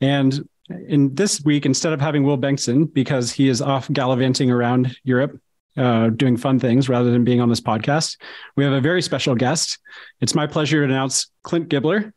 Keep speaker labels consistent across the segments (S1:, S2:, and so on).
S1: And in this week, instead of having Will Bengtson, because he is off gallivanting around Europe, uh, doing fun things rather than being on this podcast, we have a very special guest. It's my pleasure to announce Clint Gibler.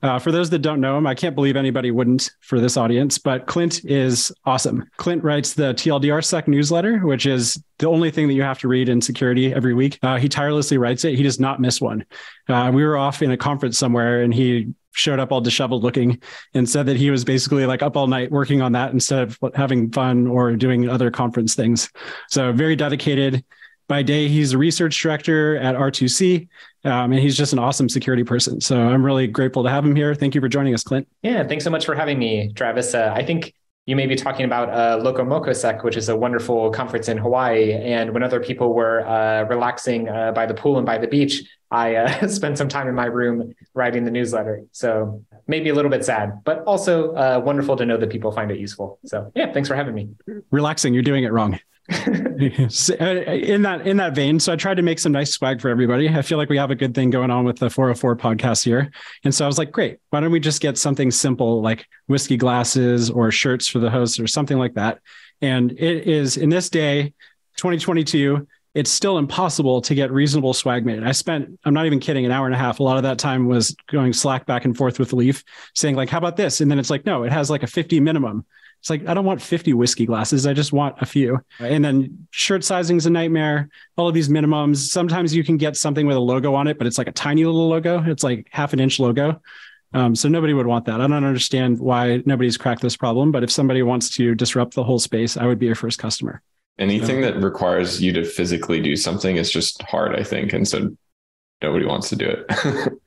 S1: Uh, for those that don't know him, I can't believe anybody wouldn't for this audience, but Clint is awesome. Clint writes the TLDR Sec newsletter, which is the only thing that you have to read in security every week. Uh, he tirelessly writes it. He does not miss one. Uh, we were off in a conference somewhere and he showed up all disheveled looking and said that he was basically like up all night working on that instead of having fun or doing other conference things. So very dedicated. By day, he's a research director at R2C, um, and he's just an awesome security person. So I'm really grateful to have him here. Thank you for joining us, Clint.
S2: Yeah, thanks so much for having me, Travis. Uh, I think you may be talking about uh, LocoMocoSec, which is a wonderful conference in Hawaii. And when other people were uh, relaxing uh, by the pool and by the beach, I uh, spent some time in my room writing the newsletter. So maybe a little bit sad, but also uh, wonderful to know that people find it useful. So yeah, thanks for having me.
S1: Relaxing, you're doing it wrong. Uh, in that in that vein, so I tried to make some nice swag for everybody. I feel like we have a good thing going on with the 404 podcast here, and so I was like, great. Why don't we just get something simple like whiskey glasses or shirts for the hosts or something like that? And it is in this day, 2022. It's still impossible to get reasonable swag made. I spent, I'm not even kidding, an hour and a half. A lot of that time was going Slack back and forth with Leif, saying like, "How about this?" And then it's like, no, it has like a 50 minimum. It's like, I don't want 50 whiskey glasses. I just want a few. And then shirt sizing is a nightmare. All of these minimums. Sometimes you can get something with a logo on it, but it's like a tiny little logo. It's like half an inch logo. Um, so nobody would want that. I don't understand why nobody's cracked this problem. But if somebody wants to disrupt the whole space, I would be your first customer.
S3: Anything so, that requires you to physically do something is just hard, I think. And so nobody wants to do it.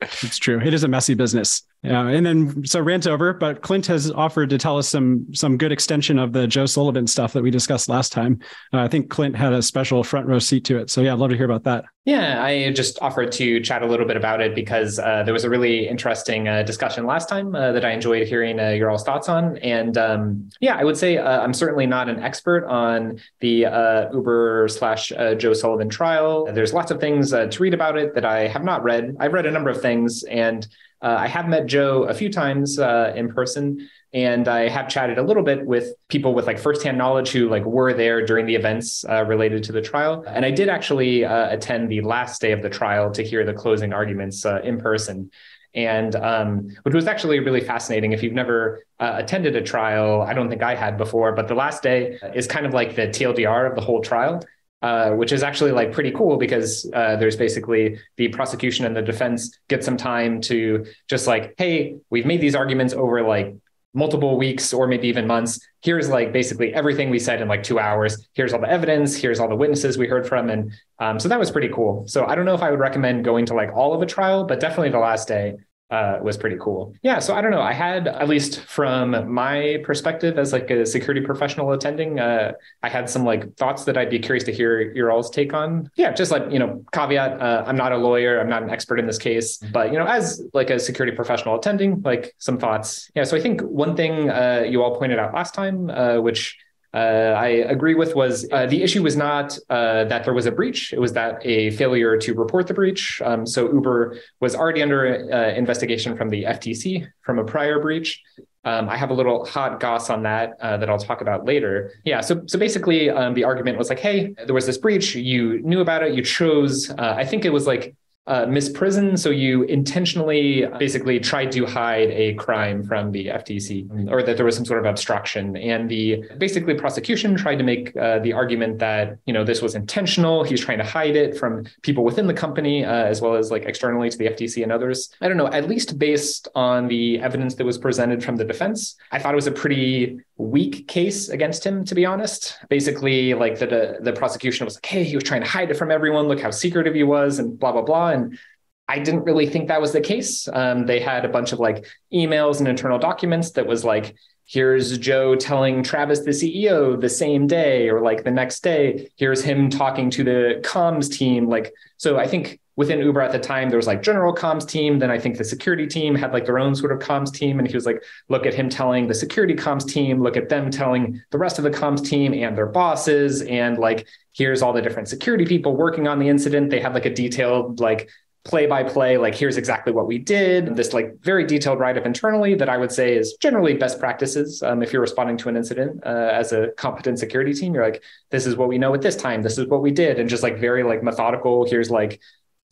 S1: it's true. It is a messy business. Yeah, and then so rant over, but Clint has offered to tell us some some good extension of the Joe Sullivan stuff that we discussed last time. Uh, I think Clint had a special front row seat to it, so yeah, I'd love to hear about that.
S2: Yeah, I just offered to chat a little bit about it because uh, there was a really interesting uh, discussion last time uh, that I enjoyed hearing uh, your all's thoughts on, and um, yeah, I would say uh, I'm certainly not an expert on the Uber slash Joe Sullivan trial. There's lots of things to read about it that I have not read. I've read a number of things and. Uh, I have met Joe a few times uh, in person, and I have chatted a little bit with people with like firsthand knowledge who like were there during the events uh, related to the trial. And I did actually uh, attend the last day of the trial to hear the closing arguments uh, in person. And um, which was actually really fascinating. If you've never uh, attended a trial, I don't think I had before, but the last day is kind of like the TLDR of the whole trial. Uh, which is actually like pretty cool because uh, there's basically the prosecution and the defense get some time to just like, hey, we've made these arguments over like multiple weeks or maybe even months. Here's like basically everything we said in like two hours. Here's all the evidence. Here's all the witnesses we heard from, and um, so that was pretty cool. So I don't know if I would recommend going to like all of a trial, but definitely the last day uh, was pretty cool. Yeah, so I don't know. I had at least from my perspective as like a security professional attending, uh, I had some like thoughts that I'd be curious to hear your all's take on. Yeah, just like you know, caveat: uh, I'm not a lawyer, I'm not an expert in this case, but you know, as like a security professional attending, like some thoughts. Yeah, so I think one thing uh, you all pointed out last time, uh, which uh, I agree with was uh, the issue was not uh, that there was a breach; it was that a failure to report the breach. Um, so Uber was already under uh, investigation from the FTC from a prior breach. Um, I have a little hot goss on that uh, that I'll talk about later. Yeah, so so basically, um, the argument was like, hey, there was this breach. You knew about it. You chose. Uh, I think it was like uh, misprision. So you intentionally basically tried to hide a crime from the FTC or that there was some sort of obstruction. And the basically prosecution tried to make uh, the argument that, you know, this was intentional. He's trying to hide it from people within the company, uh, as well as like externally to the FTC and others. I don't know, at least based on the evidence that was presented from the defense, I thought it was a pretty weak case against him, to be honest. Basically, like the, the prosecution was like, hey, he was trying to hide it from everyone. Look how secretive he was and blah, blah, blah. And I didn't really think that was the case. Um, they had a bunch of like emails and internal documents that was like, here's Joe telling Travis, the CEO, the same day or like the next day. Here's him talking to the comms team. Like, so I think within Uber at the time, there was like general comms team. Then I think the security team had like their own sort of comms team. And he was like, look at him telling the security comms team, look at them telling the rest of the comms team and their bosses. And like, here's all the different security people working on the incident. They had like a detailed like play by play, like here's exactly what we did. This like very detailed write up internally that I would say is generally best practices. Um, if you're responding to an incident uh, as a competent security team, you're like, this is what we know at this time. This is what we did, and just like very like methodical. Here's like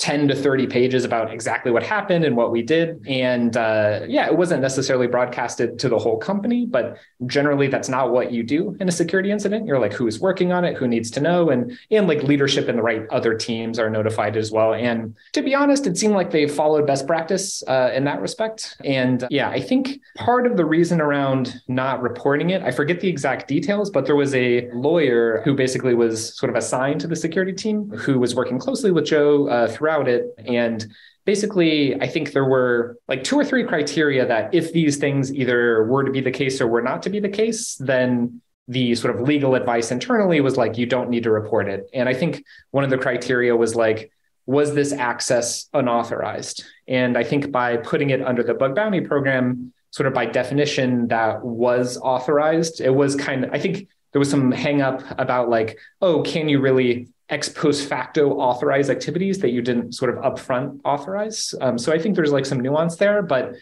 S2: 10 to 30 pages about exactly what happened and what we did. And uh, yeah, it wasn't necessarily broadcasted to the whole company, but generally that's not what you do in a security incident. You're like, who's working on it? Who needs to know? And, and like leadership and the right other teams are notified as well. And to be honest, it seemed like they followed best practice uh, in that respect. And yeah, I think part of the reason around not reporting it, I forget the exact details, but there was a lawyer who basically was sort of assigned to the security team who was working closely with Joe uh, throughout throughout it. And basically, I think there were like two or three criteria that if these things either were to be the case or were not to be the case, then the sort of legal advice internally was like, you don't need to report it. And I think one of the criteria was like, was this access unauthorized? And I think by putting it under the bug bounty program, sort of by definition, that was authorized. It was kind of, I think there was some hang up about like, oh, can you really ex post facto authorize activities that you didn't sort of upfront authorize. Um, so I think there's like some nuance there, but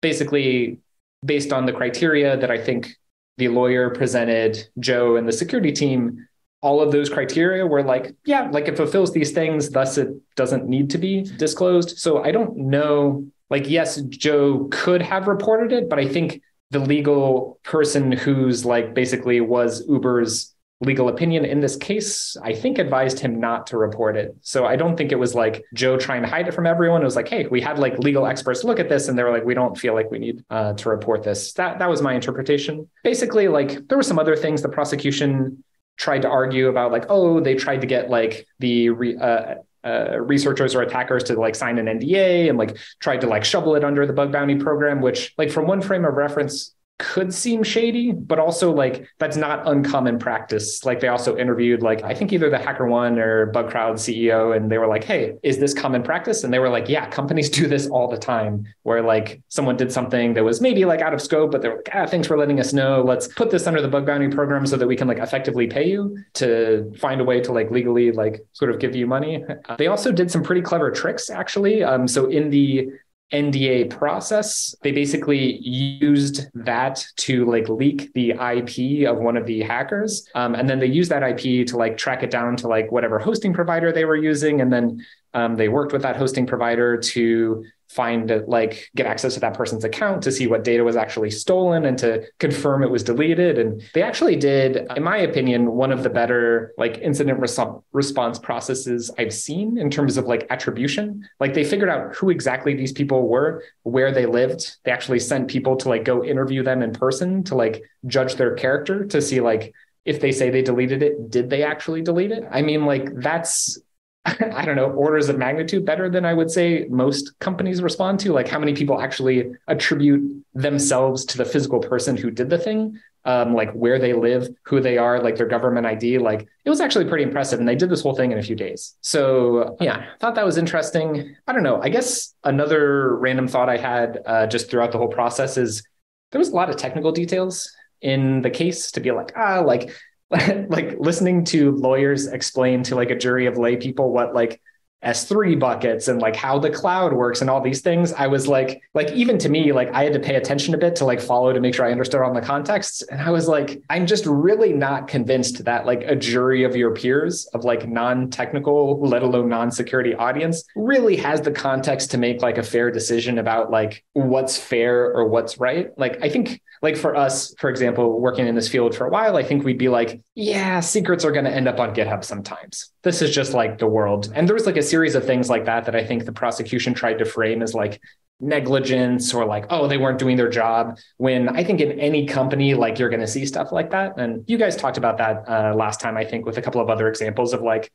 S2: basically, based on the criteria that I think the lawyer presented Joe and the security team, all of those criteria were like, yeah, like it fulfills these things, thus it doesn't need to be disclosed. So I don't know. Like, yes, Joe could have reported it, but I think the legal person who's like basically was Uber's legal opinion in this case, I think advised him not to report it. So I don't think it was like Joe trying to hide it from everyone. It was like, hey, we had like legal experts look at this and they were like, we don't feel like we need uh, to report this. That that was my interpretation. Basically, like there were some other things the prosecution tried to argue about, like, oh, they tried to get like the re- uh, uh, researchers or attackers to like sign an NDA and like tried to like shovel it under the bug bounty program, which like from one frame of reference could seem shady, but also like that's not uncommon practice. Like they also interviewed like I think either the HackerOne or BugCrowd CEO, and they were like, "Hey, is this common practice?" And they were like, "Yeah, companies do this all the time, where like someone did something that was maybe like out of scope, but they're like, ah, thanks for letting us know. Let's put this under the bug bounty program so that we can like effectively pay you to find a way to like legally like sort of give you money." They also did some pretty clever tricks actually. Um, so in the NDA process. They basically used that to like leak the IP of one of the hackers. Um, and then they used that IP to like track it down to like whatever hosting provider they were using. And then um, they worked with that hosting provider to find like get access to that person's account to see what data was actually stolen and to confirm it was deleted. And they actually did in my opinion one of the better like incident res- response processes i've seen in terms of like attribution. Like they figured out who exactly these people were where they lived. They actually sent people to like go interview them in person to like judge their character to see like if they say they deleted it did they actually delete it? I mean like that's I don't know, orders of magnitude better than I would say most companies respond to. Like how many people actually attribute themselves to the physical person who did the thing, um, like where they live, who they are, like their government ID. Like it was actually pretty impressive. And they did this whole thing in a few days. So yeah, thought that was interesting. I don't know. I guess another random thought I had uh, just throughout the whole process is there was a lot of technical details in the case to be like, ah, like like listening to lawyers explain to like a jury of lay people what like S3 buckets and like how the cloud works and all these things. I was like, like even to me, like I had to pay attention a bit to like follow to make sure I understood all the contexts. And I was like, I'm just really not convinced that like a jury of your peers of like non-technical, let alone non-security audience really has the context to make like a fair decision about like what's fair or what's right. Like I think like for us, for example, working in this field for a while, I think we'd be like, yeah, secrets are going to end up on GitHub sometimes. This is just like the world. And there was like a series of things like that that I think the prosecution tried to frame as like negligence or like, oh, they weren't doing their job. When I think in any company, like you're going to see stuff like that. And you guys talked about that uh, last time, I think, with a couple of other examples of like,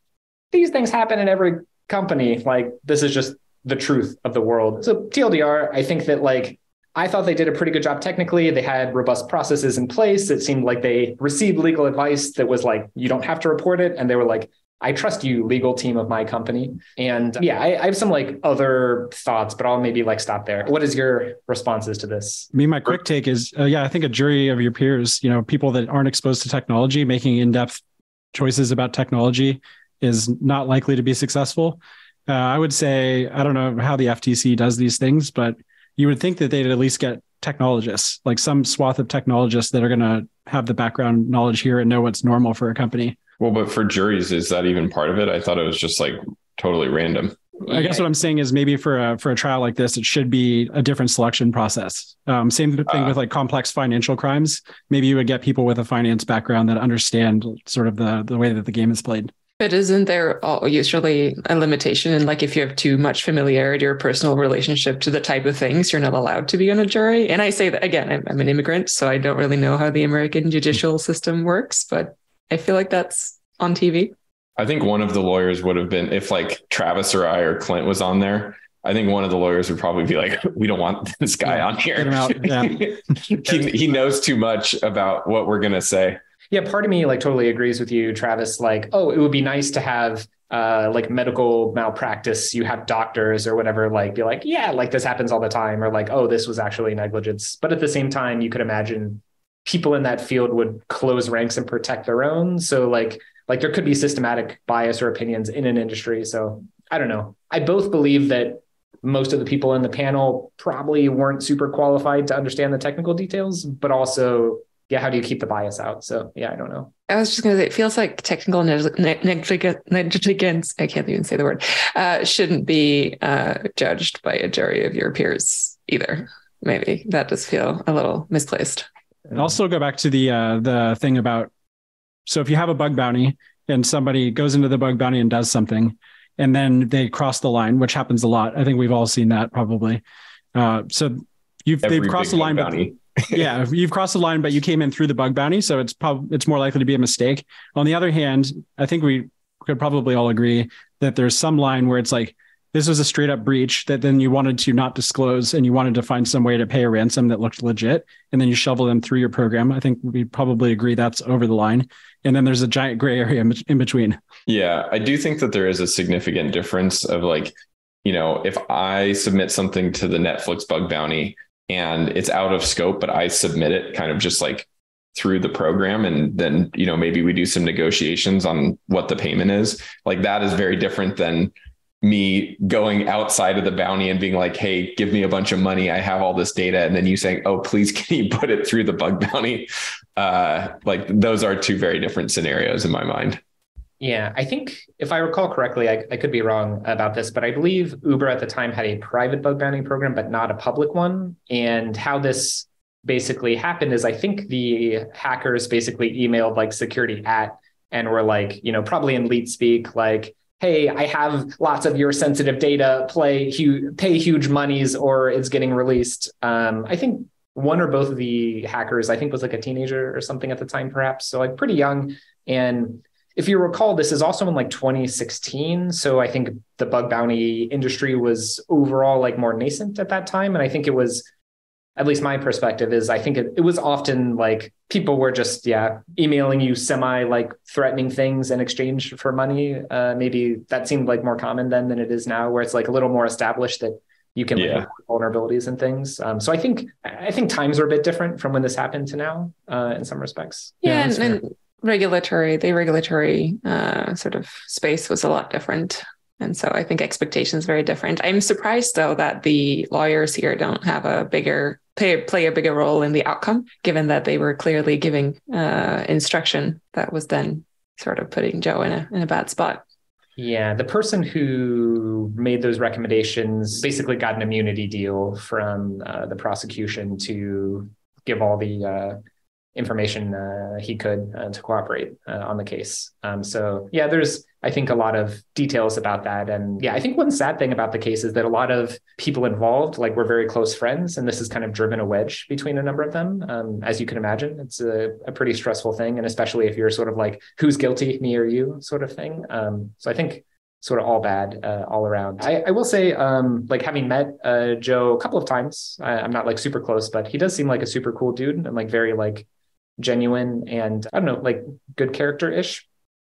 S2: these things happen in every company. Like, this is just the truth of the world. So, TLDR, I think that like I thought they did a pretty good job technically. They had robust processes in place. It seemed like they received legal advice that was like, you don't have to report it. And they were like, I trust you, legal team of my company. And yeah, I, I, have some like other thoughts, but I'll maybe like stop there. What is your responses to this?
S1: Me, my quick take is, uh, yeah, I think a jury of your peers, you know, people that aren't exposed to technology, making in-depth choices about technology is not likely to be successful. Uh, I would say I don't know how the FTC does these things, but you would think that they'd at least get technologists, like some swath of technologists that are going to have the background knowledge here and know what's normal for a company.
S3: Well, but for juries, is that even part of it? I thought it was just like totally random.
S1: I guess what I'm saying is maybe for a for a trial like this, it should be a different selection process. Um, same thing uh, with like complex financial crimes. Maybe you would get people with a finance background that understand sort of the the way that the game is played.
S4: But isn't there usually a limitation? And like if you have too much familiarity or personal relationship to the type of things, you're not allowed to be on a jury. And I say that again, I'm, I'm an immigrant, so I don't really know how the American judicial system works, but I feel like that's on TV.
S3: I think one of the lawyers would have been if like Travis or I or Clint was on there. I think one of the lawyers would probably be like, "We don't want this guy on here. Yeah. he, he knows too much about what we're gonna say."
S2: Yeah, part of me like totally agrees with you, Travis. Like, oh, it would be nice to have uh, like medical malpractice. You have doctors or whatever, like be like, yeah, like this happens all the time, or like, oh, this was actually negligence. But at the same time, you could imagine people in that field would close ranks and protect their own. So like like there could be systematic bias or opinions in an industry. So I don't know. I both believe that most of the people in the panel probably weren't super qualified to understand the technical details, but also, yeah, how do you keep the bias out? So yeah, I don't know.
S4: I was just going to say, it feels like technical negligence, I can't even say the word, uh, shouldn't be uh, judged by a jury of your peers either. Maybe that does feel a little misplaced.
S1: And also go back to the uh, the thing about so if you have a bug bounty and somebody goes into the bug bounty and does something, and then they cross the line, which happens a lot. I think we've all seen that probably. Uh, so you've Every they've crossed the line, but yeah, you've crossed the line, but you came in through the bug bounty, so it's probably it's more likely to be a mistake. On the other hand, I think we could probably all agree that there's some line where it's like this was a straight up breach that then you wanted to not disclose and you wanted to find some way to pay a ransom that looked legit and then you shovel them through your program. I think we probably agree that's over the line. And then there's a giant gray area in between.
S3: Yeah i do think that there is a significant difference of like you know if i submit something to the netflix bug bounty and it's out of scope but i submit it kind of just like through the program and then you know maybe we do some negotiations on what the payment is like that is very different than me going outside of the bounty and being like, hey, give me a bunch of money. I have all this data. And then you saying, oh, please, can you put it through the bug bounty? Uh, like those are two very different scenarios in my mind.
S2: Yeah, I think if I recall correctly, I, I, could be wrong about this, but I believe Uber at the time had a private bug bounty program, but not a public one. And how this basically happened is I think the hackers basically emailed like security at and were like, you know, probably in leet speak, like, hey, I have lots of your sensitive data, play huge, pay huge monies, or it's getting released. Um, I think one or both of the hackers, I think was like a teenager or something at the time, perhaps. So like pretty young. And if you recall, this is also in like 2016. So I think the bug bounty industry was overall like more nascent at that time. And I think it was at least my perspective is I think it, it was often like people were just, yeah, emailing you semi like threatening things in exchange for money. Uh, maybe that seemed like more common then than it is now, where it's like a little more established that you can yeah. vulnerabilities and things. Um, so I think I think times are a bit different from when this happened to now uh, in some respects.
S4: Yeah, yeah and, and, regulatory, the regulatory uh, sort of space was a lot different. And so I think expectations very different. I'm surprised though that the lawyers here don't have a bigger play, play a bigger role in the outcome, given that they were clearly giving uh, instruction that was then sort of putting Joe in a in a bad spot.
S2: Yeah, the person who made those recommendations basically got an immunity deal from uh, the prosecution to give all the uh, information uh, he could uh, to cooperate uh, on the case. Um, so yeah, there's I think a lot of details about that, and yeah, I think one sad thing about the case is that a lot of people involved like were very close friends, and this has kind of driven a wedge between a number of them. Um, as you can imagine, it's a, a, pretty stressful thing, and especially if you're sort of like who's guilty, me or you, sort of thing. Um, so I think sort of all bad uh, all around. I, I will say, um, like having met uh, Joe a couple of times, I, am not like super close, but he does seem like a super cool dude and like very like genuine and I don't know, like good character ish.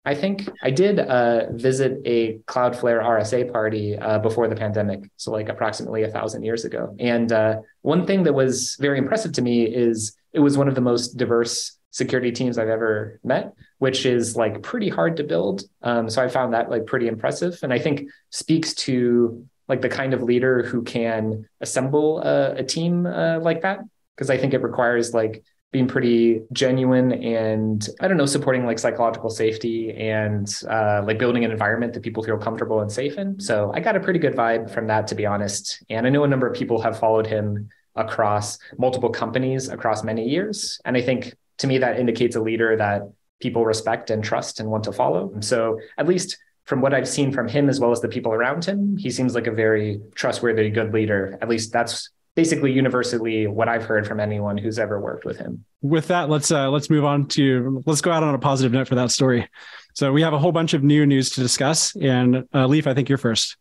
S2: I think I did uh, visit a Cloudflare RSA party uh, before the pandemic, so like approximately a thousand years ago. And uh, one thing that was very impressive to me is it was one of the most diverse security teams I've ever met, which is like pretty hard to build. Um, so I found that like pretty impressive, and I think speaks to like the kind of leader who can assemble a, a team uh, like that. Because I think it requires like being pretty genuine and I don't know, supporting like psychological safety and uh, like building an environment that people feel comfortable and safe in. So I got a pretty good vibe from that, to be honest. And I know a number of people have followed him across multiple companies across many years. And I think to me, that indicates a leader that people respect and trust and want to follow. So at least from what I've seen from him as well as the people around him, he seems like a very trustworthy, good leader. At least that's basically universally what I've heard from anyone who's ever worked with him.
S1: With that, let's uh, let's move on to let's go out on a positive note for that story. So we have a whole bunch of new news to discuss, and uh, Leif, I think you're first.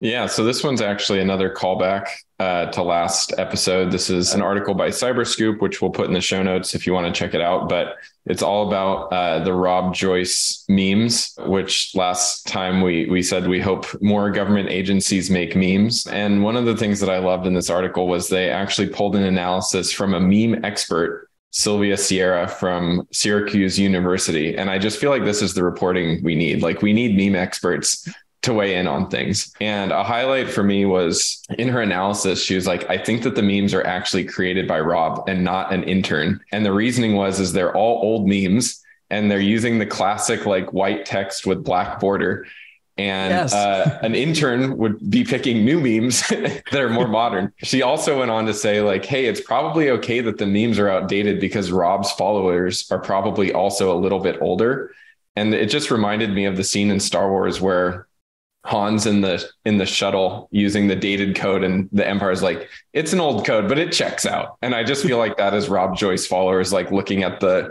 S3: Yeah, so this one's actually another callback uh, to last episode. This is an article by Cyberscoop, which we'll put in the show notes if you want to check it out. But it's all about uh, the Rob Joyce memes, which last time we we said we hope more government agencies make memes. And one of the things that I loved in this article was they actually pulled an analysis from a meme expert Sylvia Sierra from Syracuse University. And I just feel like this is the reporting we need. Like, we need meme experts to weigh in on things. And a highlight for me was in her analysis, she was like, I think that the memes are actually created by Rob and not an intern. And the reasoning was is they're all old memes and they're using the classic like white text with black border. And yes. uh, an intern would be picking new memes that are more modern. She also went on to say, like, hey, it's probably okay that the memes are outdated because Rob's followers are probably also a little bit older. And it just reminded me of the scene in Star Wars where Han's in the in the shuttle using the dated code, and the Empire's like, it's an old code, but it checks out. And I just feel like that is Rob Joyce followers like looking at the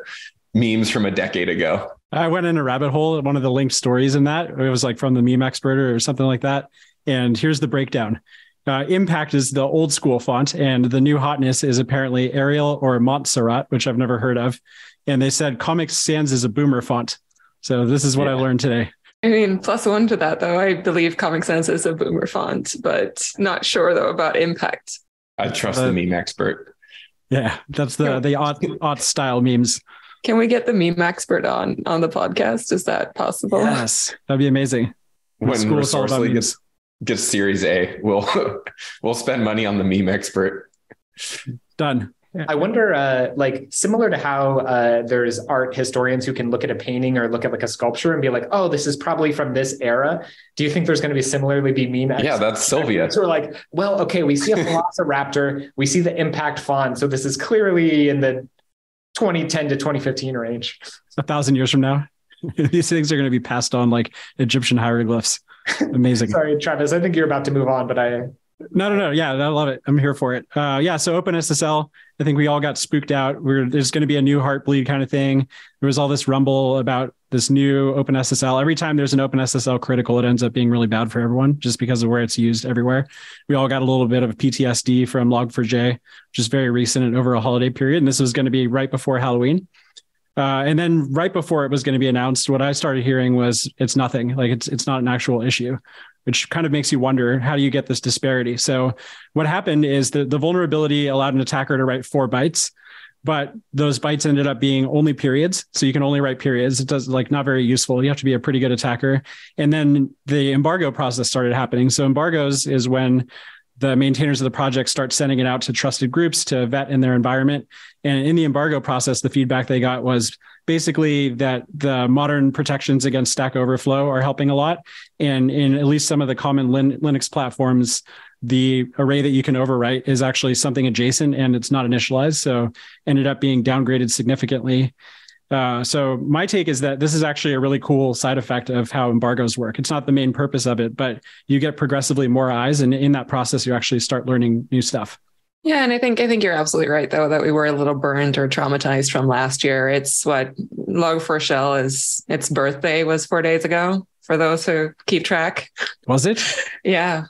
S3: memes from a decade ago.
S1: I went in a rabbit hole at one of the linked stories in that. It was like from the meme expert or something like that. And here's the breakdown. Uh, Impact is the old school font, and the new hotness is apparently Arial or Montserrat, which I've never heard of. And they said Comic Sans is a boomer font. So this is what yeah. I learned today.
S4: I mean, plus one to that, though. I believe Comic Sans is a boomer font, but not sure though about impact.
S3: I trust uh, the meme expert.
S1: Yeah, that's the the art, art style memes.
S4: Can we get the meme expert on on the podcast? Is that possible?
S1: Yes, that'd be amazing.
S3: When Resourcely gets gets Series A, we'll we'll spend money on the meme expert.
S1: Done.
S2: I wonder, uh, like, similar to how uh, there's art historians who can look at a painting or look at like a sculpture and be like, "Oh, this is probably from this era." Do you think there's going to be similarly be meme?
S3: Yeah, that's Sylvia.
S2: So we're like, well, okay, we see a Velociraptor, we see the impact font, so this is clearly in the 2010 to 2015 range.
S1: A thousand years from now, these things are going to be passed on like Egyptian hieroglyphs. Amazing.
S2: Sorry, Travis. I think you're about to move on, but I
S1: no, no, no. Yeah, I love it. I'm here for it. Uh, yeah. So OpenSSL, I think we all got spooked out. We're, there's going to be a new heartbleed kind of thing. There was all this rumble about this new OpenSSL. Every time there's an OpenSSL critical, it ends up being really bad for everyone just because of where it's used everywhere. We all got a little bit of PTSD from Log4j, which is very recent and over a holiday period. And this was going to be right before Halloween. Uh, and then right before it was going to be announced, what I started hearing was it's nothing. Like it's it's not an actual issue which kind of makes you wonder how do you get this disparity? So what happened is that the vulnerability allowed an attacker to write four bytes, but those bytes ended up being only periods. So you can only write periods. It does like not very useful. You have to be a pretty good attacker. And then the embargo process started happening. So embargoes is when the maintainers of the project start sending it out to trusted groups to vet in their environment. And in the embargo process, the feedback they got was basically that the modern protections against Stack Overflow are helping a lot. And in at least some of the common Lin- Linux platforms, the array that you can overwrite is actually something adjacent and it's not initialized. So ended up being downgraded significantly. Uh, so my take is that this is actually a really cool side effect of how embargoes work. It's not the main purpose of it, but you get progressively more eyes, and in that process, you actually start learning new stuff.
S4: Yeah, and I think I think you're absolutely right though that we were a little burned or traumatized from last year. It's what Log4Shell is its birthday was 4 days ago for those who keep track.
S1: Was it?
S4: yeah.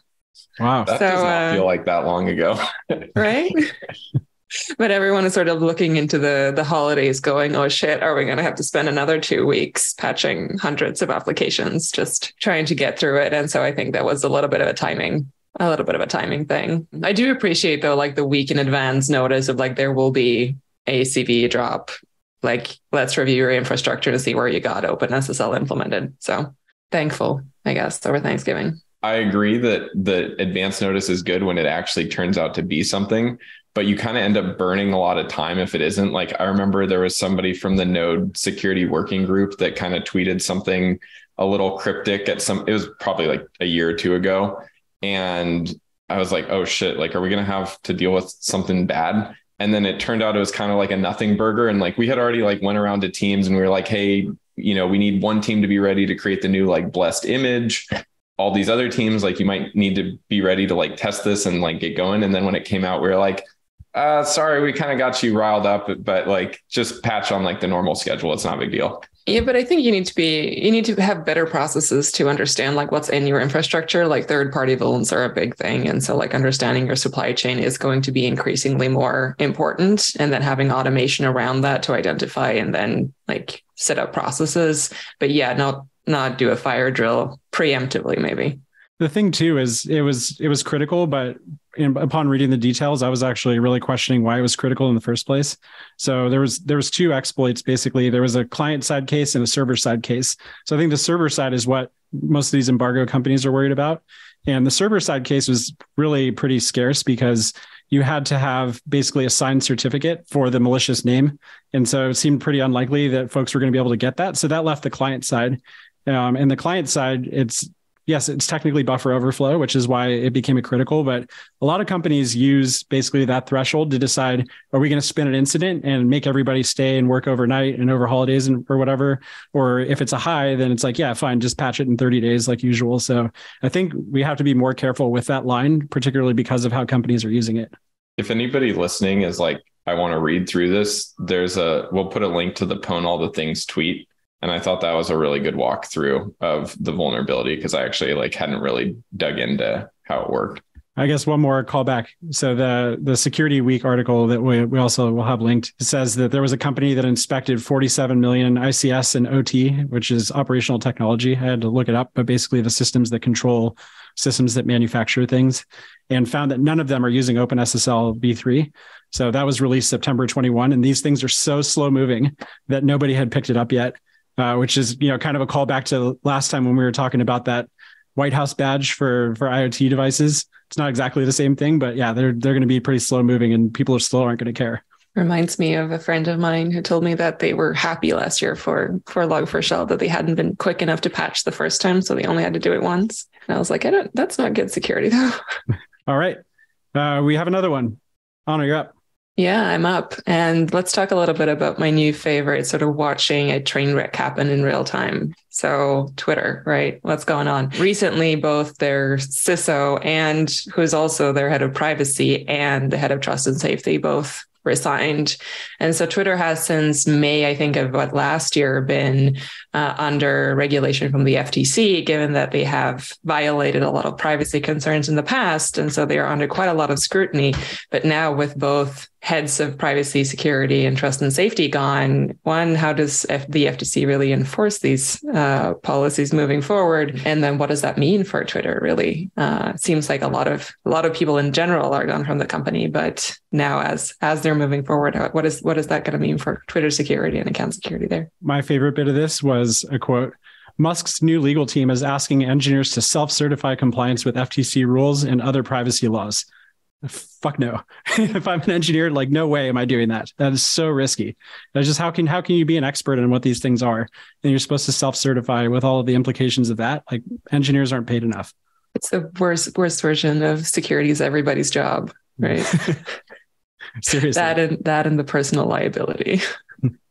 S1: Wow.
S3: That so, does not uh, feel like that long ago.
S4: right? but everyone is sort of looking into the the holidays going, "Oh shit, are we going to have to spend another 2 weeks patching hundreds of applications just trying to get through it?" And so I think that was a little bit of a timing a little bit of a timing thing. I do appreciate though, like the week in advance notice of like there will be a CV drop like let's review your infrastructure to see where you got OpenSSL implemented. So thankful, I guess, over Thanksgiving.
S3: I agree that the advance notice is good when it actually turns out to be something, but you kind of end up burning a lot of time if it isn't. Like I remember there was somebody from the Node security working group that kind of tweeted something a little cryptic at some, it was probably like a year or two ago. And I was like, oh shit, like, are we going to have to deal with something bad? And then it turned out it was kind of like a nothing burger. And like we had already like went around to teams and we were like, hey, you know, we need one team to be ready to create the new like blessed image. All these other teams, like you might need to be ready to like test this and like get going. And then when it came out, we are like, uh, sorry, we kind of got you riled up, but like just patch on like the normal schedule. It's not a big deal.
S4: Yeah, but I think you need to be you need to have better processes to understand like what's in your infrastructure. Like third party vulns are a big thing. And so like understanding your supply chain is going to be increasingly more important. And then having automation around that to identify and then like set up processes. But yeah, not not do a fire drill preemptively, maybe
S1: the thing too is it was it was critical but in, upon reading the details i was actually really questioning why it was critical in the first place. So there was there was two exploits basically. There was a client side case and a server side case. So i think the server side is what most of these embargo companies are worried about. And the server side case was really pretty scarce because you had to have basically a signed certificate for the malicious name. And so it seemed pretty unlikely that folks were going to be able to get that. So that left the client side. Um, and the client side it's yes, it's technically buffer overflow, which is why it became a critical. But a lot of companies use basically that threshold to decide are we going to spin an incident and make everybody stay and work overnight and over holidays and or whatever, or if it's a high, then it's like yeah, fine, just patch it in 30 days like usual. So I think we have to be more careful with that line, particularly because of how companies are using it.
S3: If anybody listening is like, I want to read through this, there's a we'll put a link to the Pwn all the things tweet and I thought that was a really good walkthrough of the vulnerability because I actually like hadn't really dug into how it worked.
S1: I guess one more callback. So the the Security Week article that we, we also will have linked says that there was a company that inspected 47 million ICS and OT, which is operational technology. I had to look it up, but basically the systems that control systems that manufacture things, and found that none of them are using OpenSSL v3. So that was released September 21, and these things are so slow moving that nobody had picked it up yet uh, which is you know kind of a callback to last time when we were talking about that White House badge for for IoT devices. It's not exactly the same thing, but yeah, they're they're going to be pretty slow moving, and people are still aren't going to care.
S4: Reminds me of a friend of mine who told me that they were happy last year for for Log4Shell that they hadn't been quick enough to patch the first time, so they only had to do it once. And I was like, I don't. That's not good security though.
S1: All right, uh, we have another one. Anna, you're up.
S4: Yeah, I'm up. And let's talk a little bit about my new favorite, sort of watching a train wreck happen in real time. So, Twitter, right? What's going on? Recently, both their CISO and who's also their head of privacy and the head of trust and safety both resigned. And so Twitter has since May, I think, of what last year been uh, under regulation from the FTC, given that they have violated a lot of privacy concerns in the past. And so they are under quite a lot of scrutiny. But now, with both heads of privacy, security, and trust and safety gone, one, how does F- the FTC really enforce these uh, policies moving forward? And then what does that mean for Twitter? Really, uh, seems like a lot of a lot of people in general are gone from the company, but now as as they're moving forward, what is what is that going to mean for Twitter security and account security there?
S1: My favorite bit of this was a quote. Musk's new legal team is asking engineers to self certify compliance with FTC rules and other privacy laws fuck no. If i'm an engineer like no way am i doing that. That is so risky. That's just how can how can you be an expert in what these things are? And you're supposed to self-certify with all of the implications of that. Like engineers aren't paid enough.
S4: It's the worst worst version of security is everybody's job right?
S1: Seriously.
S4: That and that and the personal liability.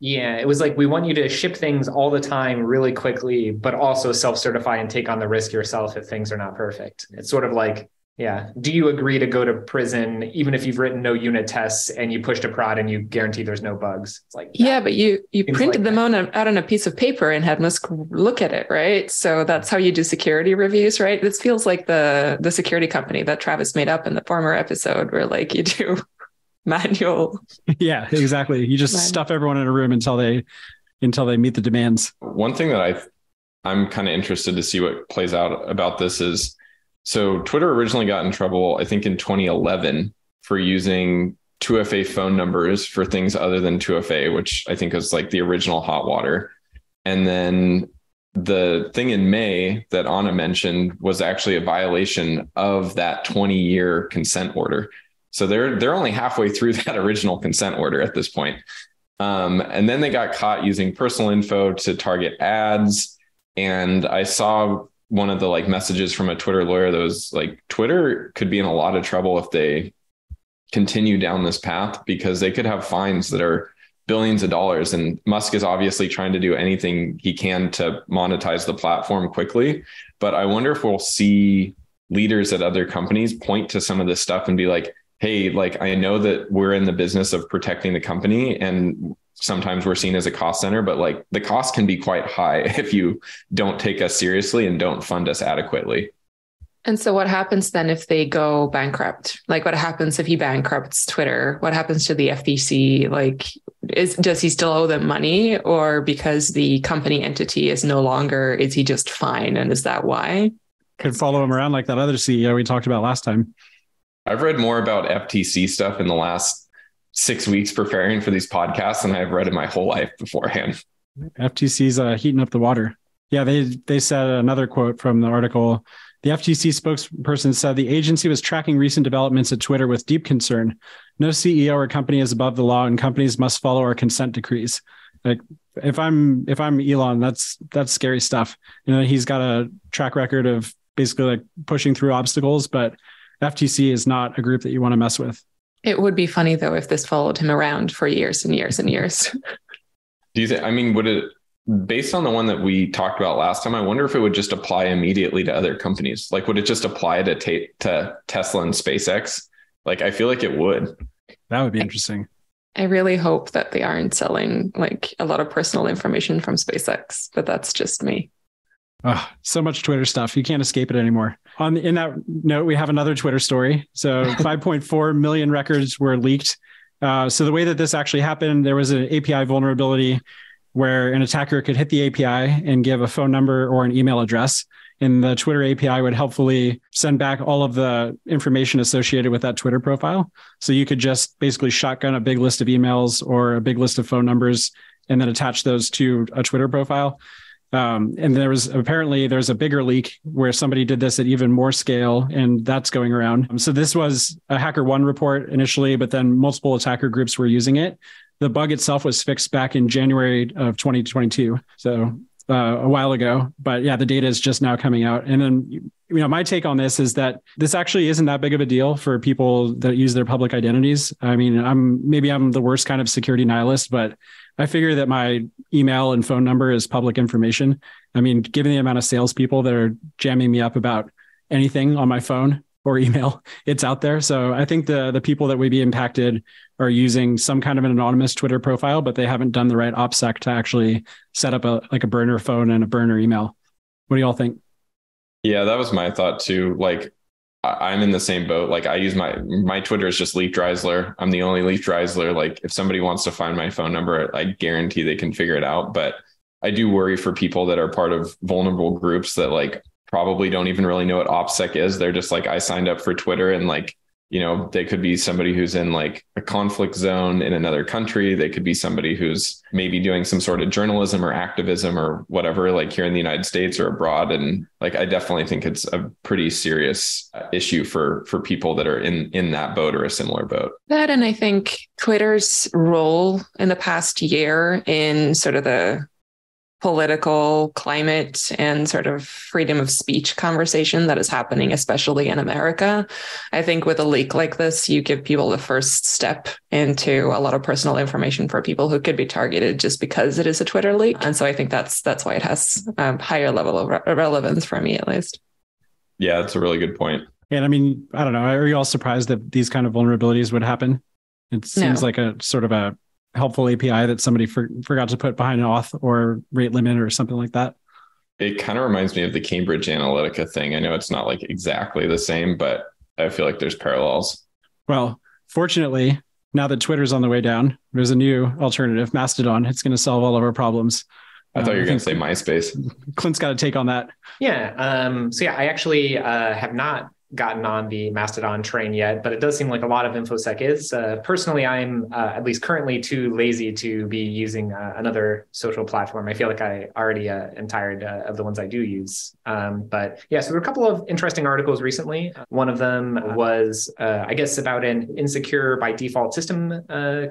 S2: Yeah it was like we want you to ship things all the time really quickly but also self-certify and take on the risk yourself if things are not perfect. It's sort of like yeah. Do you agree to go to prison even if you've written no unit tests and you pushed a prod and you guarantee there's no bugs?
S4: It's like yeah, but you you printed like them on a, out on a piece of paper and had Musk look at it, right? So that's how you do security reviews, right? This feels like the the security company that Travis made up in the former episode, where like you do manual.
S1: Yeah, exactly. You just manual. stuff everyone in a room until they until they meet the demands.
S3: One thing that I I'm kind of interested to see what plays out about this is so Twitter originally got in trouble, I think in 2011 for using 2FA phone numbers for things other than 2FA, which I think is like the original hot water. And then the thing in May that Anna mentioned was actually a violation of that 20 year consent order. So they're they're only halfway through that original consent order at this point. Um, and then they got caught using personal info to target ads. And I saw one of the like messages from a Twitter lawyer that was like, Twitter could be in a lot of trouble if they continue down this path because they could have fines that are billions of dollars. And Musk is obviously trying to do anything he can to monetize the platform quickly. But I wonder if we'll see leaders at other companies point to some of this stuff and be like, hey, like I know that we're in the business of protecting the company and sometimes we're seen as a cost center, but like the cost can be quite high if you don't take us seriously and don't fund us adequately.
S4: And so, what happens then if they go bankrupt? Like, what happens if he bankrupts Twitter? What happens to the FTC? Like, is does he still owe them money, or because the company entity is no longer, is he just fine? And is that why?
S1: Could follow him around like that other CEO we talked about last time.
S3: I've read more about FTC stuff in the last six weeks preparing for these podcasts than I've read in my whole life beforehand.
S1: FTC's uh, heating up the water. Yeah, they they said another quote from the article the FTC spokesperson said the agency was tracking recent developments at Twitter with deep concern. No CEO or company is above the law, and companies must follow our consent decrees. Like if I'm if I'm Elon, that's that's scary stuff. You know, he's got a track record of basically like pushing through obstacles, but FTC is not a group that you want to mess with.
S4: It would be funny though if this followed him around for years and years and years.
S3: Do you think? I mean, would it based on the one that we talked about last time, I wonder if it would just apply immediately to other companies. Like, would it just apply to ta- to Tesla and SpaceX? Like, I feel like it would.
S1: That would be interesting.
S4: I really hope that they aren't selling like a lot of personal information from SpaceX, but that's just me.
S1: Oh, so much Twitter stuff. You can't escape it anymore. On in that note, we have another Twitter story. So 5.4 million records were leaked. Uh, so the way that this actually happened, there was an API vulnerability where an attacker could hit the API and give a phone number or an email address. And the Twitter API would helpfully send back all of the information associated with that Twitter profile. So you could just basically shotgun a big list of emails or a big list of phone numbers and then attach those to a Twitter profile. Um, and there was apparently there's a bigger leak where somebody did this at even more scale, and that's going around. So this was a HackerOne report initially, but then multiple attacker groups were using it the bug itself was fixed back in January of 2022. So uh, a while ago, but yeah, the data is just now coming out. And then, you know, my take on this is that this actually isn't that big of a deal for people that use their public identities. I mean, I'm maybe I'm the worst kind of security nihilist, but I figure that my email and phone number is public information. I mean, given the amount of salespeople that are jamming me up about anything on my phone, or email, it's out there. So I think the the people that would be impacted are using some kind of an anonymous Twitter profile, but they haven't done the right OPSEC to actually set up a like a burner phone and a burner email. What do y'all think?
S3: Yeah, that was my thought too. Like I'm in the same boat. Like I use my my Twitter is just Leif Dreizler. I'm the only Leif Dreizler. Like if somebody wants to find my phone number, I guarantee they can figure it out. But I do worry for people that are part of vulnerable groups that like probably don't even really know what OPSEC is. They're just like, I signed up for Twitter and like, you know, they could be somebody who's in like a conflict zone in another country. They could be somebody who's maybe doing some sort of journalism or activism or whatever, like here in the United States or abroad. And like, I definitely think it's a pretty serious uh, issue for for people that are in in that boat or a similar boat.
S4: That and I think Twitter's role in the past year in sort of the political climate and sort of freedom of speech conversation that is happening, especially in America. I think with a leak like this, you give people the first step into a lot of personal information for people who could be targeted just because it is a Twitter leak. And so I think that's that's why it has a higher level of re- relevance for me, at least.
S3: Yeah, that's a really good point.
S1: And I mean, I don't know. Are you all surprised that these kind of vulnerabilities would happen? It seems no. like a sort of a helpful API that somebody for, forgot to put behind an auth or rate limit or something like that.
S3: It kind of reminds me of the Cambridge Analytica thing. I know it's not like exactly the same, but I feel like there's parallels.
S1: Well, fortunately, now that Twitter's on the way down, there's a new alternative, Mastodon. It's going to solve all of our problems.
S3: I thought you were going to say MySpace.
S1: Clint's got a take on that.
S2: Yeah. Um, so yeah, I actually uh, have not gotten on the Mastodon train yet, but it does seem like a lot of InfoSec is. Uh, personally, I'm uh, at least currently too lazy to be using uh, another social platform. I feel like I already uh, am tired uh, of the ones I do use. Um, but yeah, so there were a couple of interesting articles recently. One of them was, uh, I guess, about an insecure by default system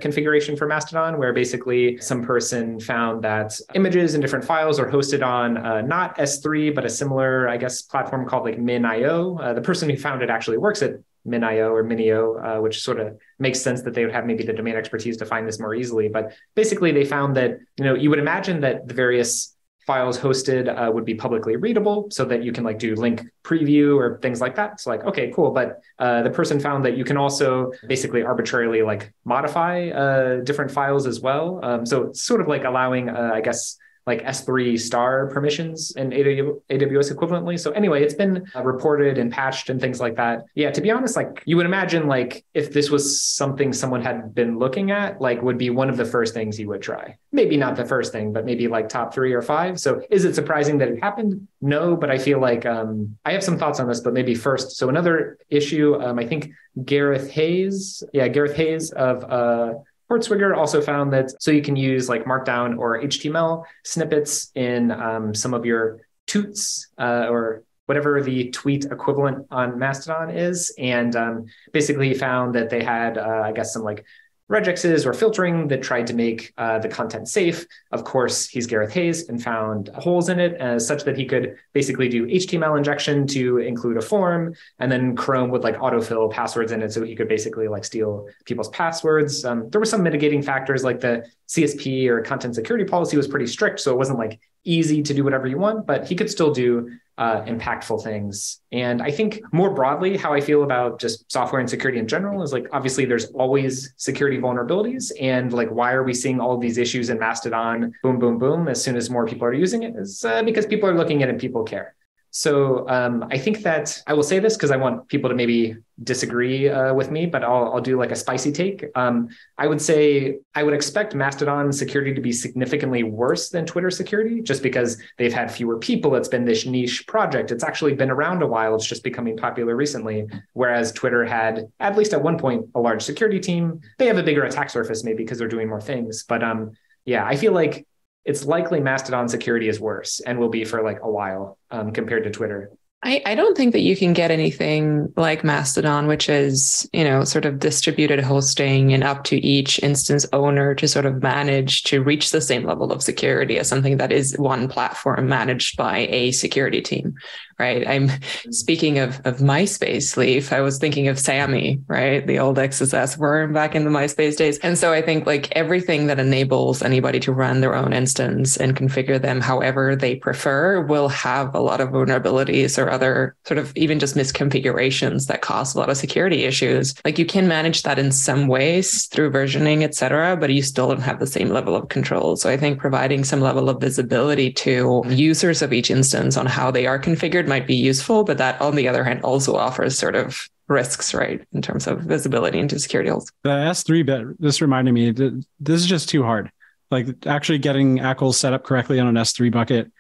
S2: configuration for Mastodon, where basically some person found that images and different files are hosted on not S3, but a similar, I guess, platform called like MinIO. the person who found it actually works at MinIO or Minio, uh, which sort of makes sense that they would have maybe the domain expertise to find this more easily. But basically, they found that you know you would imagine that the various files hosted uh, would be publicly readable, so that you can like do link preview or things like that. It's like okay, cool. But uh, the person found that you can also basically arbitrarily like modify uh, different files as well. Um, so it's sort of like allowing, uh, I guess like S3 star permissions in AWS equivalently. So anyway, it's been uh, reported and patched and things like that. Yeah, to be honest, like you would imagine like if this was something someone had been looking at, like would be one of the first things you would try. Maybe not the first thing, but maybe like top three or five. So is it surprising that it happened? No, but I feel like um, I have some thoughts on this, but maybe first. So another issue, um, I think Gareth Hayes, yeah, Gareth Hayes of uh, Portswigger also found that so you can use like Markdown or HTML snippets in um, some of your toots uh, or whatever the tweet equivalent on Mastodon is, and um, basically found that they had, uh, I guess, some like regexes or filtering that tried to make uh, the content safe. Of course, he's Gareth Hayes and found holes in it as such that he could basically do HTML injection to include a form, and then Chrome would like autofill passwords in it, so he could basically like steal people's passwords. Um, there were some mitigating factors like the CSP or content security policy was pretty strict, so it wasn't like easy to do whatever you want, but he could still do uh, impactful things. And I think more broadly, how I feel about just software and security in general is like obviously there's always security vulnerabilities. And like, why are we seeing all these issues in Mastodon boom, boom, boom as soon as more people are using it? Is uh, because people are looking at it and people care. So um, I think that I will say this because I want people to maybe disagree uh, with me, but I'll, I'll do like a spicy take. Um, I would say I would expect Mastodon security to be significantly worse than Twitter security, just because they've had fewer people. It's been this niche project. It's actually been around a while. It's just becoming popular recently. Whereas Twitter had, at least at one point, a large security team. They have a bigger attack surface, maybe because they're doing more things. But um, yeah, I feel like it's likely Mastodon security is worse and will be for like a while um, compared to Twitter.
S4: I, I don't think that you can get anything like Mastodon, which is, you know, sort of distributed hosting and up to each instance owner to sort of manage to reach the same level of security as something that is one platform managed by a security team, right? I'm mm-hmm. speaking of, of MySpace Leif. I was thinking of Sammy, right? The old XSS worm back in the MySpace days. And so I think like everything that enables anybody to run their own instance and configure them however they prefer will have a lot of vulnerabilities or other sort of even just misconfigurations that cause a lot of security issues. Like you can manage that in some ways through versioning, et cetera, but you still don't have the same level of control. So I think providing some level of visibility to users of each instance on how they are configured might be useful, but that on the other hand also offers sort of risks, right, in terms of visibility into security holes.
S1: The S3 bit, this reminded me, this is just too hard. Like actually getting ACLs set up correctly on an S3 bucket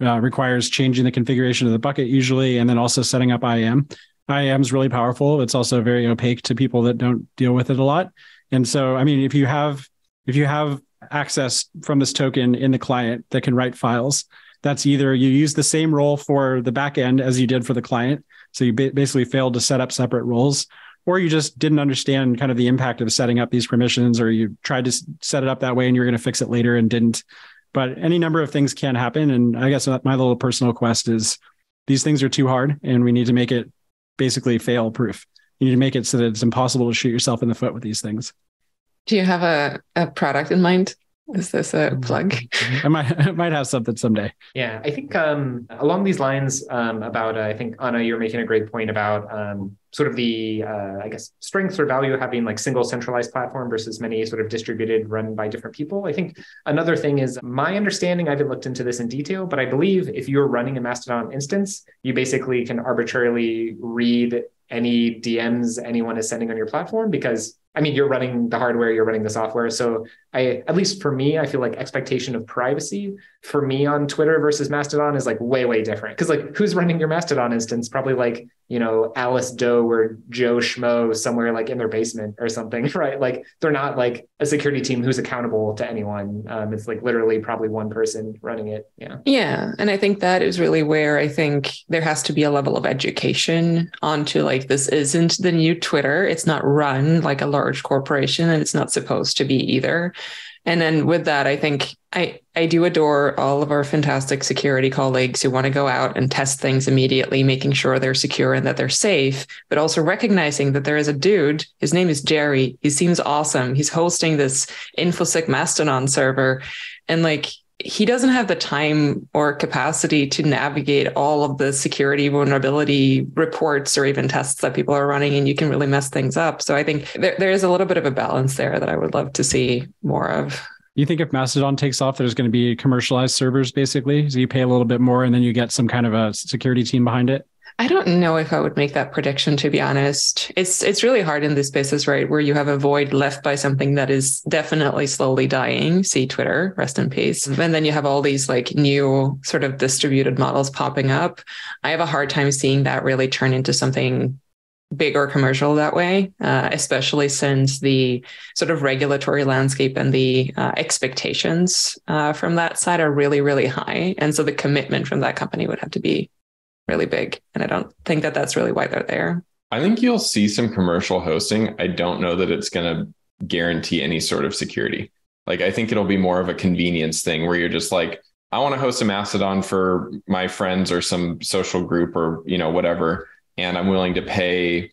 S1: uh, requires changing the configuration of the bucket usually, and then also setting up IAM. IAM is really powerful. It's also very opaque to people that don't deal with it a lot. And so, I mean, if you have if you have access from this token in the client that can write files, that's either you use the same role for the back end as you did for the client. So you basically failed to set up separate roles, or you just didn't understand kind of the impact of setting up these permissions, or you tried to set it up that way and you're going to fix it later and didn't. But any number of things can happen. And I guess my little personal quest is these things are too hard and we need to make it basically fail proof. You need to make it so that it's impossible to shoot yourself in the foot with these things.
S4: Do you have a, a product in mind? Is this a mm-hmm. plug?
S1: I might I might have something someday.
S2: Yeah, I think um, along these lines um, about uh, I think Anna, you're making a great point about um, sort of the uh, I guess strengths or value of having like single centralized platform versus many sort of distributed run by different people. I think another thing is my understanding. I haven't looked into this in detail, but I believe if you're running a Mastodon instance, you basically can arbitrarily read any DMs anyone is sending on your platform because I mean, you're running the hardware, you're running the software. So I at least for me, I feel like expectation of privacy for me on Twitter versus Mastodon is like way, way different. Cause like who's running your Mastodon instance? Probably like, you know, Alice Doe or Joe Schmo somewhere like in their basement or something, right? Like they're not like a security team who's accountable to anyone. Um, it's like literally probably one person running it. Yeah.
S4: Yeah. And I think that is really where I think there has to be a level of education onto like this isn't the new Twitter. It's not run like a large corporation and it's not supposed to be either. And then with that, I think I, I do adore all of our fantastic security colleagues who want to go out and test things immediately, making sure they're secure and that they're safe, but also recognizing that there is a dude. His name is Jerry. He seems awesome. He's hosting this InfoSec Mastodon server. And like he doesn't have the time or capacity to navigate all of the security vulnerability reports or even tests that people are running and you can really mess things up. So i think there, there is a little bit of a balance there that i would love to see more of.
S1: You think if mastodon takes off there's going to be commercialized servers basically? So you pay a little bit more and then you get some kind of a security team behind it
S4: I don't know if I would make that prediction to be honest. It's it's really hard in these spaces, right, where you have a void left by something that is definitely slowly dying. See Twitter, rest in peace. And then you have all these like new sort of distributed models popping up. I have a hard time seeing that really turn into something big or commercial that way, uh, especially since the sort of regulatory landscape and the uh, expectations uh, from that side are really, really high. And so the commitment from that company would have to be really big. And I don't think that that's really why they're there.
S3: I think you'll see some commercial hosting. I don't know that it's going to guarantee any sort of security. Like, I think it'll be more of a convenience thing where you're just like, I want to host a Mastodon for my friends or some social group or, you know, whatever. And I'm willing to pay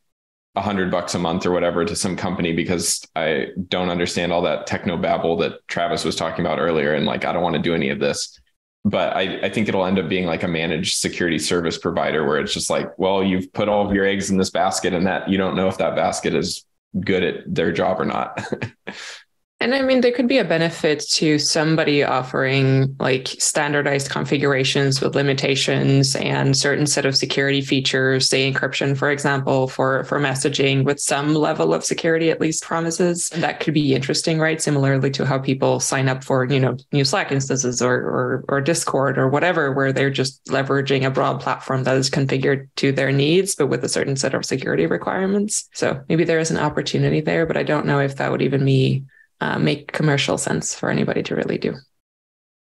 S3: a hundred bucks a month or whatever to some company because I don't understand all that techno babble that Travis was talking about earlier. And like, I don't want to do any of this but I, I think it'll end up being like a managed security service provider where it's just like, well, you've put all of your eggs in this basket and that you don't know if that basket is good at their job or not.
S4: And I mean, there could be a benefit to somebody offering like standardized configurations with limitations and certain set of security features, say encryption, for example, for, for messaging with some level of security, at least promises. That could be interesting, right? Similarly to how people sign up for, you know, new Slack instances or, or, or Discord or whatever, where they're just leveraging a broad platform that is configured to their needs, but with a certain set of security requirements. So maybe there is an opportunity there, but I don't know if that would even be uh, make commercial sense for anybody to really do.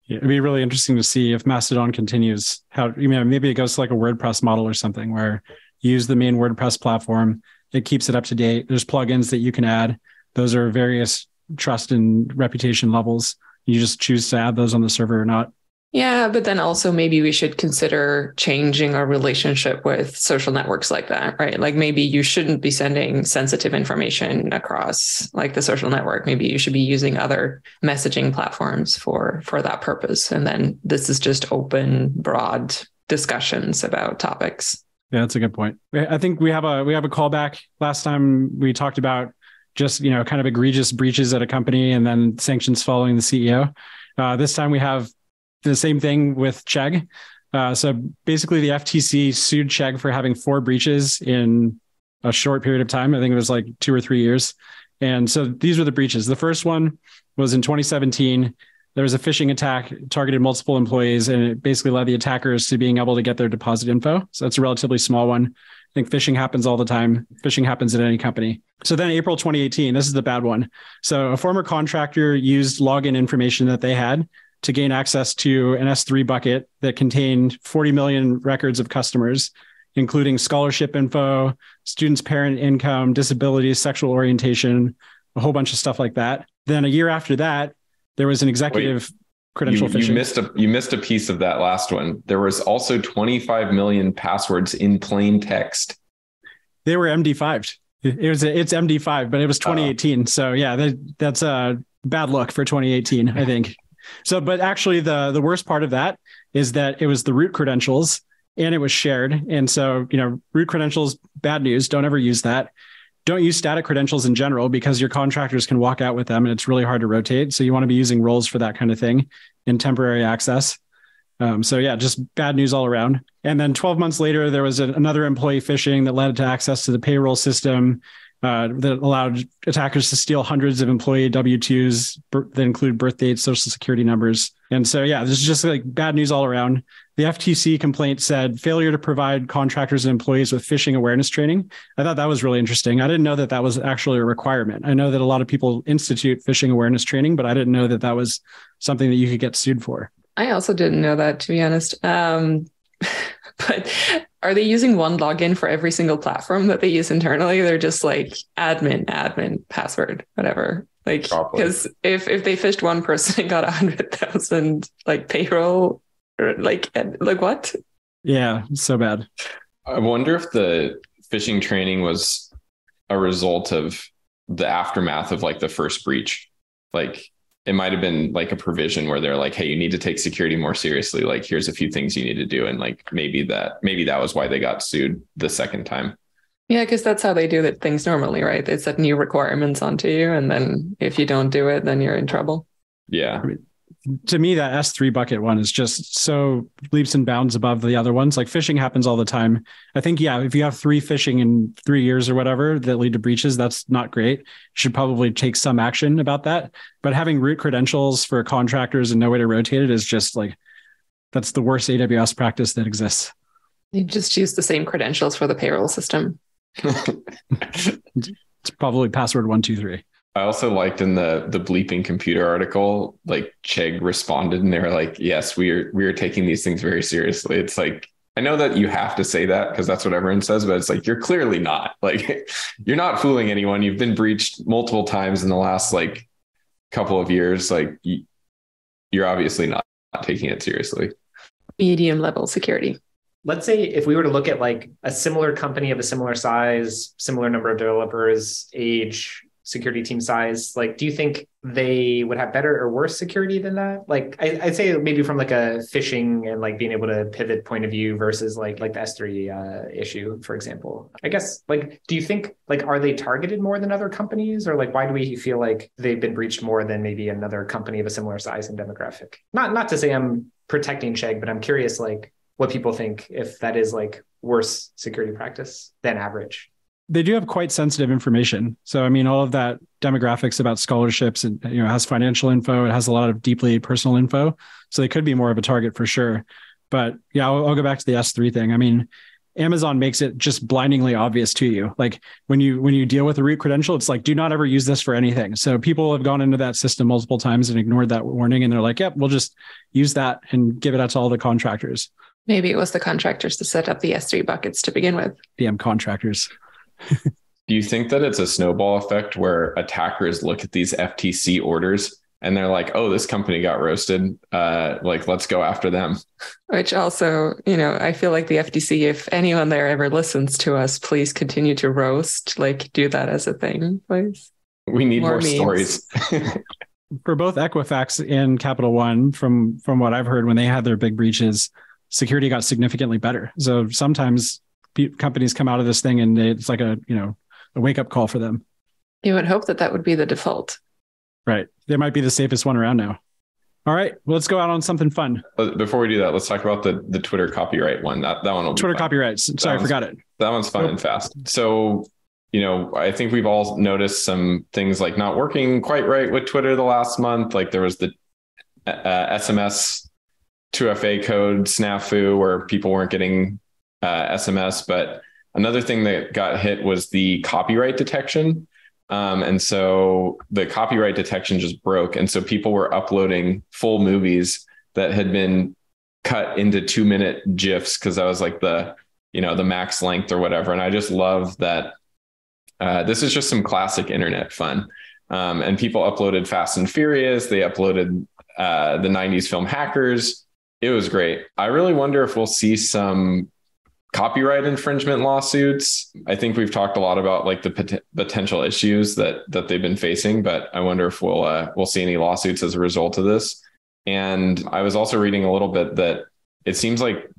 S1: Yeah, it'd be really interesting to see if Mastodon continues. How you know maybe it goes to like a WordPress model or something where you use the main WordPress platform. It keeps it up to date. There's plugins that you can add. Those are various trust and reputation levels. You just choose to add those on the server or not.
S4: Yeah, but then also maybe we should consider changing our relationship with social networks like that, right? Like maybe you shouldn't be sending sensitive information across like the social network. Maybe you should be using other messaging platforms for for that purpose. And then this is just open, broad discussions about topics.
S1: Yeah, that's a good point. I think we have a we have a callback. Last time we talked about just you know kind of egregious breaches at a company and then sanctions following the CEO. Uh, this time we have the same thing with Chegg. Uh, so basically, the FTC sued Chegg for having four breaches in a short period of time. I think it was like two or three years. And so these were the breaches. The first one was in 2017. There was a phishing attack, targeted multiple employees, and it basically led the attackers to being able to get their deposit info. So that's a relatively small one. I think phishing happens all the time. Phishing happens at any company. So then April 2018, this is the bad one. So a former contractor used login information that they had to gain access to an S3 bucket that contained 40 million records of customers, including scholarship info, students' parent income, disabilities, sexual orientation, a whole bunch of stuff like that. Then a year after that, there was an executive Wait, credential
S3: you,
S1: phishing.
S3: You missed a you missed a piece of that last one. There was also 25 million passwords in plain text.
S1: They were MD5. It was it's MD5, but it was 2018. Uh, so yeah, that, that's a bad look for 2018, I think. So, but actually, the the worst part of that is that it was the root credentials and it was shared. And so, you know, root credentials, bad news. Don't ever use that. Don't use static credentials in general because your contractors can walk out with them and it's really hard to rotate. So you want to be using roles for that kind of thing in temporary access. Um, so yeah, just bad news all around. And then 12 months later, there was a, another employee phishing that led to access to the payroll system uh, that allowed attackers to steal hundreds of employee W 2s that include birth dates, social security numbers. And so, yeah, this is just like bad news all around. The FTC complaint said failure to provide contractors and employees with phishing awareness training. I thought that was really interesting. I didn't know that that was actually a requirement. I know that a lot of people institute phishing awareness training, but I didn't know that that was something that you could get sued for.
S4: I also didn't know that, to be honest. Um, but are they using one login for every single platform that they use internally? They're just like admin, admin, password, whatever. Like because if if they phished one person and got a hundred thousand like payroll, or like like what?
S1: Yeah, so bad.
S3: I wonder if the phishing training was a result of the aftermath of like the first breach. Like it might have been like a provision where they're like, hey, you need to take security more seriously. Like, here's a few things you need to do. And like maybe that maybe that was why they got sued the second time.
S4: Yeah, because that's how they do the things normally, right? They set new requirements onto you, and then if you don't do it, then you're in trouble.
S3: Yeah
S1: to me that s3 bucket one is just so leaps and bounds above the other ones. Like phishing happens all the time. I think yeah if you have three phishing in three years or whatever that lead to breaches that's not great. You should probably take some action about that. But having root credentials for contractors and no way to rotate it is just like that's the worst aws practice that exists.
S4: You just use the same credentials for the payroll system.
S1: It's probably password one two three
S3: I also liked in the the bleeping computer article, like Chegg responded and they were like, "Yes, we are we are taking these things very seriously." It's like I know that you have to say that because that's what everyone says, but it's like you're clearly not. Like you're not fooling anyone. You've been breached multiple times in the last like couple of years. Like you're obviously not, not taking it seriously.
S4: Medium level security
S2: let's say if we were to look at like a similar company of a similar size, similar number of developers, age, security team size like do you think they would have better or worse security than that? Like I, would say maybe from like a phishing and like being able to pivot point of view versus like like the s3 uh, issue for example. I guess like do you think like are they targeted more than other companies? Or like why do we feel like they've been breached more than maybe another company of a similar size and demographic? Not not to say i'm protecting Chegg but i'm curious like what people think if that is like worse security practice than average
S1: they do have quite sensitive information. So I mean, all of that demographics about scholarships and you know has financial info. It has a lot of deeply personal info. So they could be more of a target for sure. But yeah, I'll, I'll go back to the S3 thing. I mean, Amazon makes it just blindingly obvious to you. Like when you when you deal with a root credential, it's like do not ever use this for anything. So people have gone into that system multiple times and ignored that warning, and they're like, "Yep, we'll just use that and give it out to all the contractors."
S4: Maybe it was the contractors to set up the S3 buckets to begin with.
S1: DM contractors.
S3: Do you think that it's a snowball effect where attackers look at these FTC orders and they're like, "Oh, this company got roasted. Uh, like, let's go after them."
S4: Which also, you know, I feel like the FTC, if anyone there ever listens to us, please continue to roast. Like, do that as a thing, please.
S3: We need more, more stories.
S1: For both Equifax and Capital One, from from what I've heard, when they had their big breaches, security got significantly better. So sometimes companies come out of this thing and it's like a you know a wake up call for them.
S4: You would hope that that would be the default.
S1: Right. They might be the safest one around now. All right, well, let's go out on something fun.
S3: Before we do that, let's talk about the the Twitter copyright one. That that one will
S1: Twitter copyrights. Sorry, I forgot it.
S3: That one's fun and fast. So, you know, I think we've all noticed some things like not working quite right with Twitter the last month. Like there was the uh, SMS 2FA code snafu where people weren't getting uh, SMS. But another thing that got hit was the copyright detection. Um, and so the copyright detection just broke. And so people were uploading full movies that had been cut into two minute GIFs because that was like the, you know, the max length or whatever. And I just love that. Uh, this is just some classic internet fun. Um, and people uploaded Fast and Furious. They uploaded uh, the 90s film Hackers. It was great. I really wonder if we'll see some copyright infringement lawsuits. I think we've talked a lot about like the pot- potential issues that that they've been facing, but I wonder if we'll uh, we'll see any lawsuits as a result of this. And I was also reading a little bit that it seems like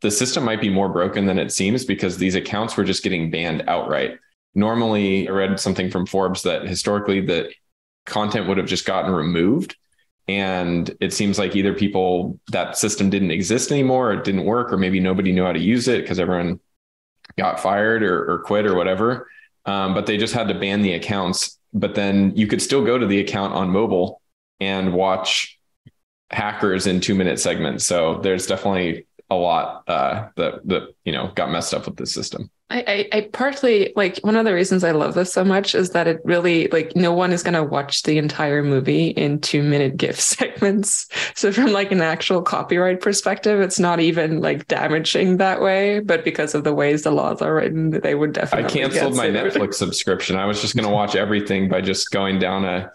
S3: the system might be more broken than it seems because these accounts were just getting banned outright. Normally, I read something from Forbes that historically the content would have just gotten removed and it seems like either people that system didn't exist anymore, or it didn't work, or maybe nobody knew how to use it because everyone got fired or, or, quit or whatever. um, but they just had to ban the accounts. But then you could still go to the account on mobile and watch hackers in two minute segments. So there's definitely a lot uh, that that you know got messed up with the system.
S4: I, I, I partly like one of the reasons I love this so much is that it really like no one is going to watch the entire movie in two minute GIF segments. So from like an actual copyright perspective, it's not even like damaging that way. But because of the ways the laws are written, they would definitely.
S3: I canceled my Netflix subscription. I was just going to watch everything by just going down a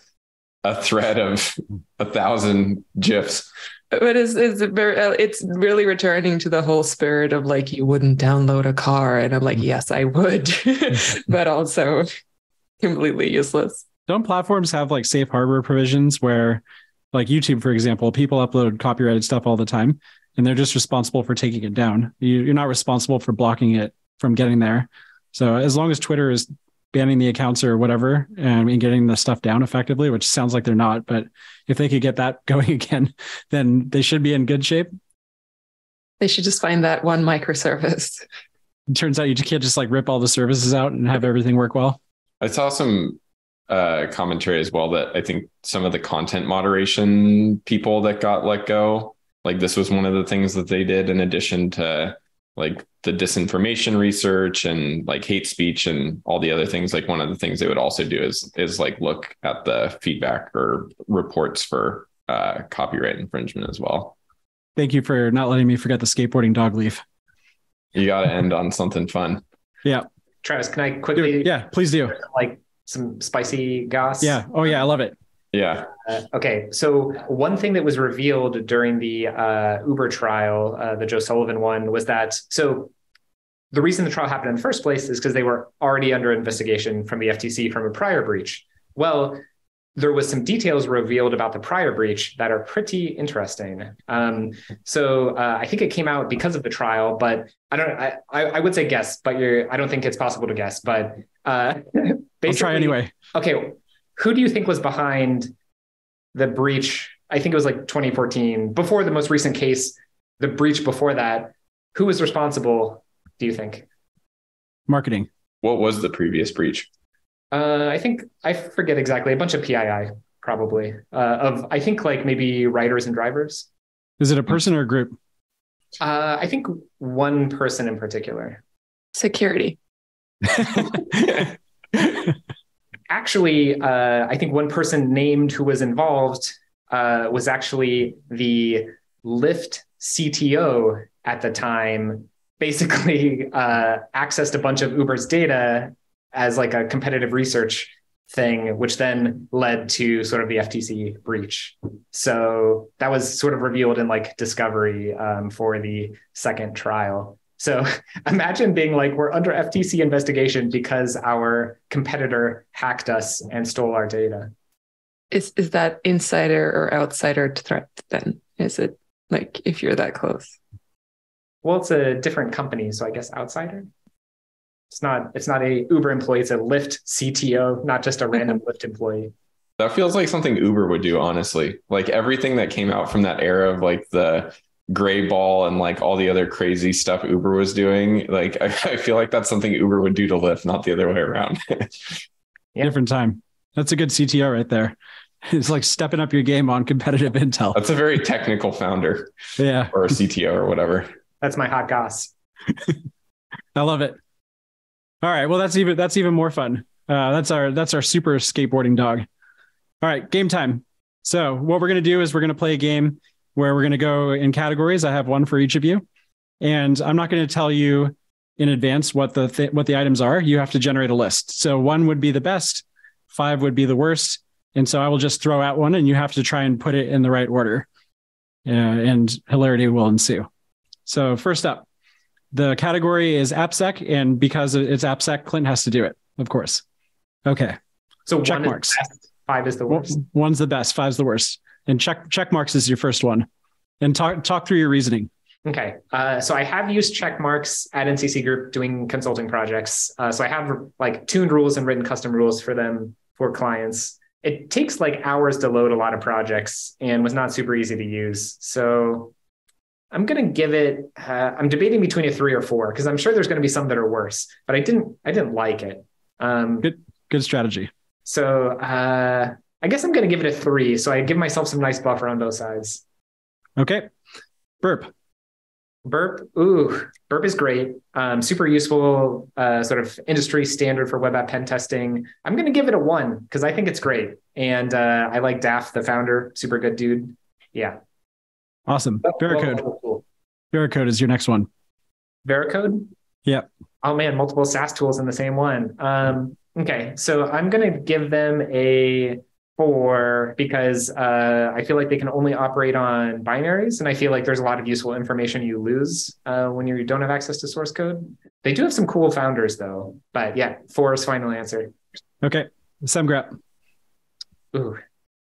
S3: a thread of a thousand gifs
S4: but it's it's very uh, it's really returning to the whole spirit of like you wouldn't download a car. And i'm like yes i would but also completely useless.
S1: Don't platforms have like safe harbor provisions where like youtube for example people upload copyrighted stuff all the time and they're just responsible for taking it down. You, you're not responsible for blocking it from getting there. So as long as twitter is banning the accounts or whatever and getting the stuff down effectively, which sounds like they're not. But if they could get that going again, then they should be in good shape.
S4: They should just find that one microservice.
S1: It turns out you can't just like rip all the services out and have everything work well.
S3: I saw some uh, commentary as well that I think some of the content moderation people that got let go, like this was one of the things that they did in addition to like the disinformation research and like hate speech and all the other things. Like one of the things they would also do is is like look at the feedback or reports for uh, copyright infringement as well.
S1: Thank you for not letting me forget the skateboarding dog Leif.
S3: You got to end on something fun.
S1: Yeah.
S2: Travis can i quickly
S1: yeah please do.
S2: like some spicy goss?
S1: Yeah. Oh yeah i love it
S3: yeah.
S2: Uh, okay. So one thing that was revealed during the uh, Uber trial, uh, the Joe Sullivan one, was that so the reason the trial happened in the first place is because they were already under investigation from the FTC from a prior breach. Well, there was some details revealed about the prior breach that are pretty interesting. Um, so uh, I think it came out because of the trial, but I don't. I, I would say guess, but you're. I don't think it's possible to guess. But uh,
S1: I'll try anyway.
S2: Okay, who do you think was behind the breach? I think it was like 2014, before the most recent case, the breach before that. Who was responsible, do you think?
S1: Marketing.
S3: What was the previous breach?
S2: Uh, I think, I forget exactly, a bunch of PII, probably, uh, of, I think like maybe writers and drivers.
S1: Is it a person or a group?
S2: Uh, I think one person in particular.
S4: Security.
S2: actually, uh, I think one person named who was involved uh, was actually the Lyft CTO at the time. Basically, uh, accessed a bunch of Uber's data as like a competitive research thing, which then led to sort of the FTC breach. So that was sort of revealed in like discovery um, for the second trial. So imagine being like, we're under FTC investigation because our competitor hacked us and stole our data.
S4: Is is that insider or outsider threat then? Is it like if you're that close?
S2: Well, it's a different company, so I guess outsider. It's not it's not a Uber employee, it's a Lyft CTO, not just a random Lyft employee.
S3: That feels like something Uber would do, honestly. Like everything that came out from that era of like the Greyball and like all the other crazy stuff Uber was doing. Like I, I feel like that's something Uber would do to Lyft, not the other way around.
S1: yeah. Different time. That's a good CTO right there. It's like stepping up your game on competitive intel.
S3: That's a very technical founder.
S1: Yeah.
S3: Or a CTO or whatever.
S2: That's my hot goss.
S1: I love it. All right. Well, that's even that's even more fun. Uh, that's our that's our super skateboarding dog. All right, game time. So what we're gonna do is we're gonna play a game where we're going to go in categories. I have one for each of you, and I'm not going to tell you in advance what the th- what the items are. You have to generate a list. So one would be the best, five would be the worst, and so I will just throw out one, and you have to try and put it in the right order, uh, and hilarity will ensue. So first up, the category is AppSec, and because it's AppSec, Clint has to do it, of course. Okay.
S2: So Checkmarx. Is five is the worst.
S1: One's the best. Five's the worst and check Checkmarx is your first one. And talk talk through your reasoning.
S2: Okay. Uh, so i have used Checkmarx at ncc group doing consulting projects. Uh, so i have like tuned rules and written custom rules for them for clients. It takes like hours to load a lot of projects and was not super easy to use. So i'm going to give it uh, i'm debating between a three or four because i'm sure there's going to be some that are worse but i didn't i didn't like it. Um,
S1: Good. Good strategy.
S2: So uh, I guess I'm going to give it a three. So I give myself some nice buffer on both sides.
S1: Okay. Burp.
S2: Burp, ooh, Burp is great. Um, super useful, uh, sort of industry standard for web app pen testing. I'm going to give it a one because I think it's great, and uh, I like Daph, the founder, super good dude. Yeah,
S1: Awesome. Veracode.
S2: Well, cool.
S1: Veracode is your next one.
S2: Veracode.
S1: Yep.
S2: Oh man, multiple SaaS tools in the same one. Um, okay, so I'm going to give them a four because uh, I feel like they can only operate on binaries, and I feel like there's a lot of useful information you lose uh, when you don't have access to source code. They do have some cool founders though, but yeah, four is final answer.
S1: Okay. Semgrep.
S2: Ooh,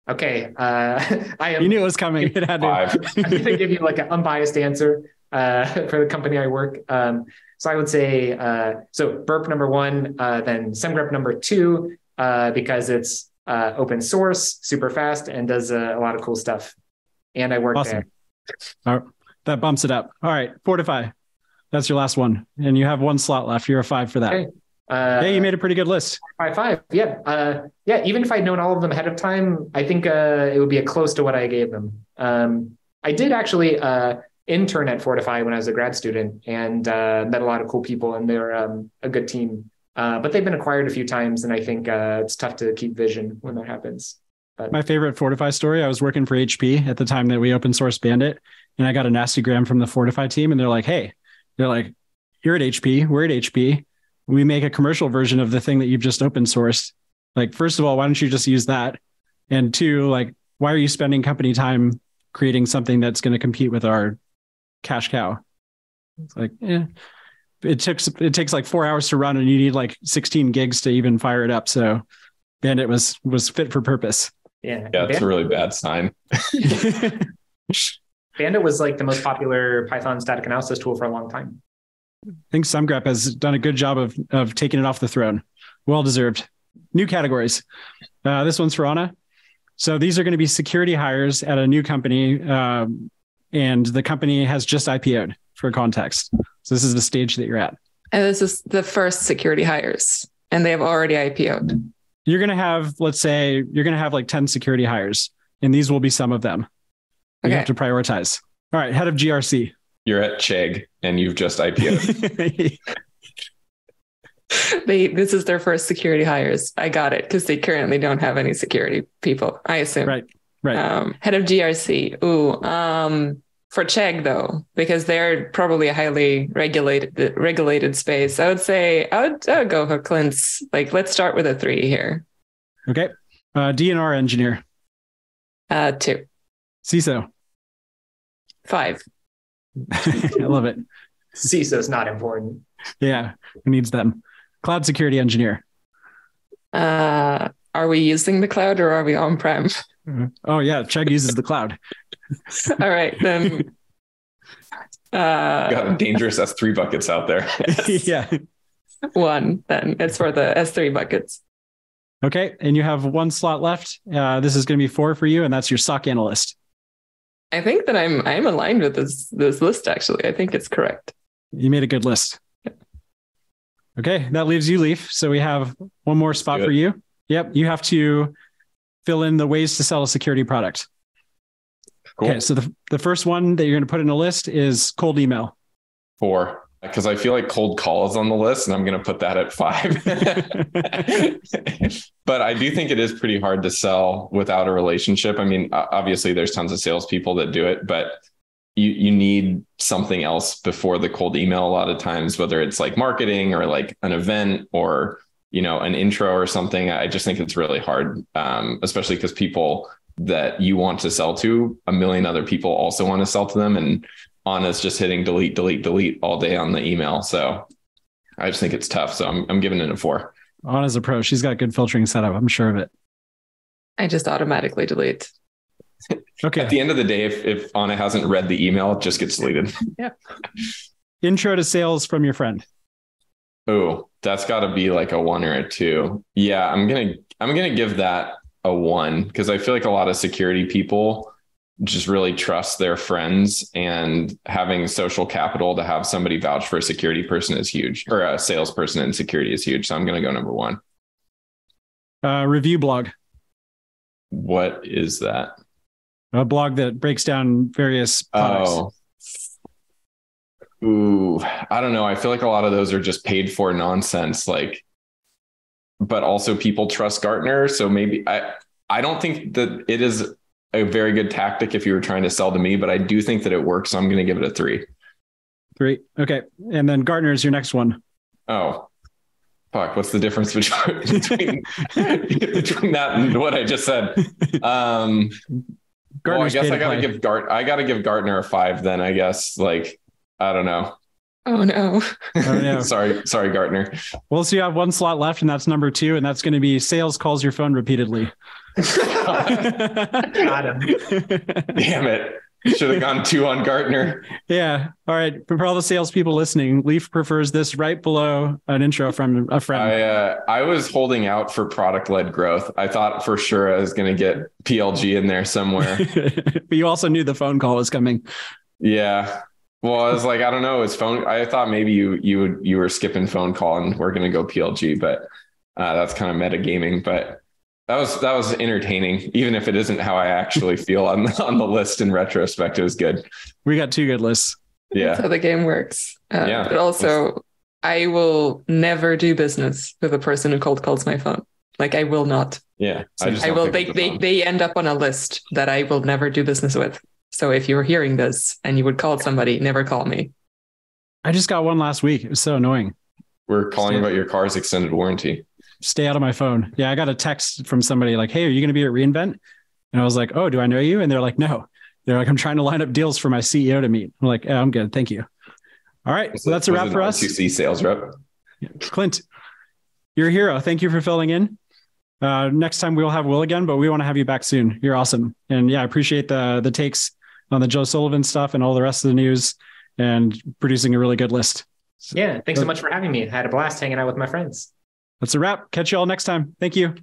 S2: okay. Uh, I am.
S1: You knew it was coming. It had to.
S3: Five.
S2: I'm going to give you like an unbiased answer uh, for the company I work. Um, so I would say uh, so Burp number one, uh, then Semgrep number two uh, because it's uh, open source, super fast, and does uh, a lot of cool stuff. And I work
S1: Awesome.
S2: there.
S1: Right. That bumps it up. All right. Fortify. That's your last one. And you have one slot left. You're a five for that.
S2: Okay. Uh,
S1: yeah, you made a pretty good list.
S2: five five. Yeah, uh, yeah. Even if I'd known all of them ahead of time, I think uh, it would be a close to what I gave them. Um, I did actually uh, intern at Fortify when I was a grad student and uh, met a lot of cool people, and they're um, a good team. Uh, but they've been acquired a few times, and I think uh, it's tough to keep vision when that happens. But.
S1: My favorite Fortify story. I was working for HP at the time that we open source Bandit, and I got a nasty gram from the Fortify team, and they're like, "Hey, they're like, you're at HP, we're at HP. We make a commercial version of the thing that you've just open sourced. Like, first of all, why don't you just use that? And two, like, why are you spending company time creating something that's going to compete with our cash cow? It's like, yeah, it takes it takes like four hours to run, and you need like 16 gigs to even fire it up. So, Bandit was was fit for purpose.
S2: Yeah,
S3: Yeah, it's a really bad sign.
S2: Bandit was like the most popular Python static analysis tool for a long time.
S1: I think Semgrep has done a good job of of taking it off the throne. Well deserved. New categories. Uh, this one's for Anna. So these are going to be security hires at a new company, um, and the company has just IPO'd for context. So this is the stage that you're at.
S4: And this is the first security hires, and they have already IPO'd.
S1: You're going to have, let's say, you're going to have like 10 security hires, and these will be some of them. You
S4: Okay.
S1: have to prioritize. All right, head of GRC.
S3: You're at Chegg and you've just IPO'd.
S4: They this is their first security hires. I got it because they currently don't have any security people. I assume.
S1: right, right.
S4: Um, head of GRC. Ooh, um, for Chegg though, because they're probably a highly regulated regulated space. I would say I would, I would go for Clint's. Like, let's start with a three here.
S1: okay. Uh, D&R engineer.
S4: Uh, two,
S1: CISO.
S4: five.
S1: I love it.
S2: CISO is not important.
S1: Yeah, who needs them? Cloud security engineer.
S4: Uh, are we using the cloud or are we on prem?
S1: Oh yeah, Chegg uses the cloud.
S4: All right, then.
S3: Got
S4: Uh,
S3: dangerous S3 buckets out there.
S1: yeah.
S4: one. Then it's for the S three buckets.
S1: Okay, and you have one slot left. Uh, this is going to be four for you, and that's your SOC analyst.
S4: I think that I'm I'm aligned with this this list. Actually, I think it's correct.
S1: You made a good list. Okay, that leaves you, Leif. So we have one more spot for you. Yep, you have to fill in the ways to sell a security product.
S3: Cool.
S1: Okay, so the, the first one that you're going to put in a list is cold email.
S3: Four. Because I feel like cold call is on the list and I'm going to put that at five. but I do think it is pretty hard to sell without a relationship. I mean, obviously there's tons of salespeople that do it, but you, you need something else before the cold email a lot of times, whether it's like marketing or like an event or, you know, an intro or something. I just think it's really hard, um, especially because people that you want to sell to, a million other people also want to sell to them. And Anna's just hitting delete, delete, delete all day on the email. So I just think it's tough. So I'm, I'm giving it a four.
S1: Anna's a pro. She's got good filtering setup. I'm sure of it.
S4: I just automatically delete.
S1: Okay.
S3: At the end of the day, if, if Anna hasn't read the email, it just gets deleted. Yeah.
S1: Intro to sales from your friend.
S3: Oh, that's got to be like a one or a two. Yeah, I'm gonna I'm gonna give that a one because I feel like a lot of security people just really trust their friends and having social capital to have somebody vouch for a security person is huge or a salesperson in security is huge. So I'm going to go number one.
S1: Uh, review blog,
S3: What is that?
S1: a blog that breaks down various products.
S3: Oh. Ooh, I don't know. I feel like a lot of those are just paid for nonsense. Like, but also people trust Gartner. So maybe I, I don't think that it is a very good tactic if you were trying to sell to me, but I do think that it works. So I'm going to give it a three.
S1: Three. Okay. And then Gartner is your next one.
S3: Oh, fuck. What's the difference between, between, between that and what I just said? Um, well, I guess I gotta
S1: play.
S3: give Gart. I gotta give Gartner a five. Then I guess like I don't know.
S4: Oh no.
S1: Oh, no.
S3: sorry, sorry, Gartner.
S1: Well, so you have one slot left, and that's number two, and that's going to be sales calls your phone repeatedly.
S2: Got him.
S3: Damn it! Should have gone two on Gartner.
S1: yeah. All right. For all the salespeople listening, Leif prefers this right below an intro from a friend.
S3: I uh, I was holding out for product led growth. I thought for sure I was gonna get PLG in there somewhere.
S1: but you also knew the phone call was coming.
S3: yeah. Well, I was like, I don't know. It's phone. I thought maybe you you would you were skipping phone call and we're gonna go PLG, but uh, that's kind of metagaming. But that was that was entertaining, even if it isn't how I actually feel on on the list in retrospect. It was good.
S1: We got two good lists.
S3: Yeah.
S4: That's how the game works. Uh,
S3: Yeah.
S4: But also, I will never do business with a person who cold calls my phone. Like I will not.
S3: Yeah.
S1: So
S3: just
S4: I will. They,
S3: the
S4: they
S3: phone.
S4: they end up on a list that I will never do business with. So if you were hearing this and you would call somebody, never call me.
S1: I just got one last week. It was so annoying.
S3: We're calling about your car's extended warranty.
S1: Stay out of my phone. Yeah, I got a text from somebody like, "Hey, are you going to be at reInvent?" And I was like, "Oh, do I know you?" And they're like, "No." They're like, "I'm trying to line up deals for my CEO to meet." I'm like, yeah, "I'm good, thank you." All right, so that's a wrap for us.
S3: R2C sales rep.
S1: Clint, you're a hero. Thank you for filling in. Uh, next time we'll have Will again, but we want to have you back soon. You're awesome, and yeah, I appreciate the the takes on the Joe Sullivan stuff and all the rest of the news, and producing a really good list.
S2: Yeah. Thanks so much for having me. I had a blast hanging out with my friends.
S1: That's a wrap. Catch you all next time. Thank you.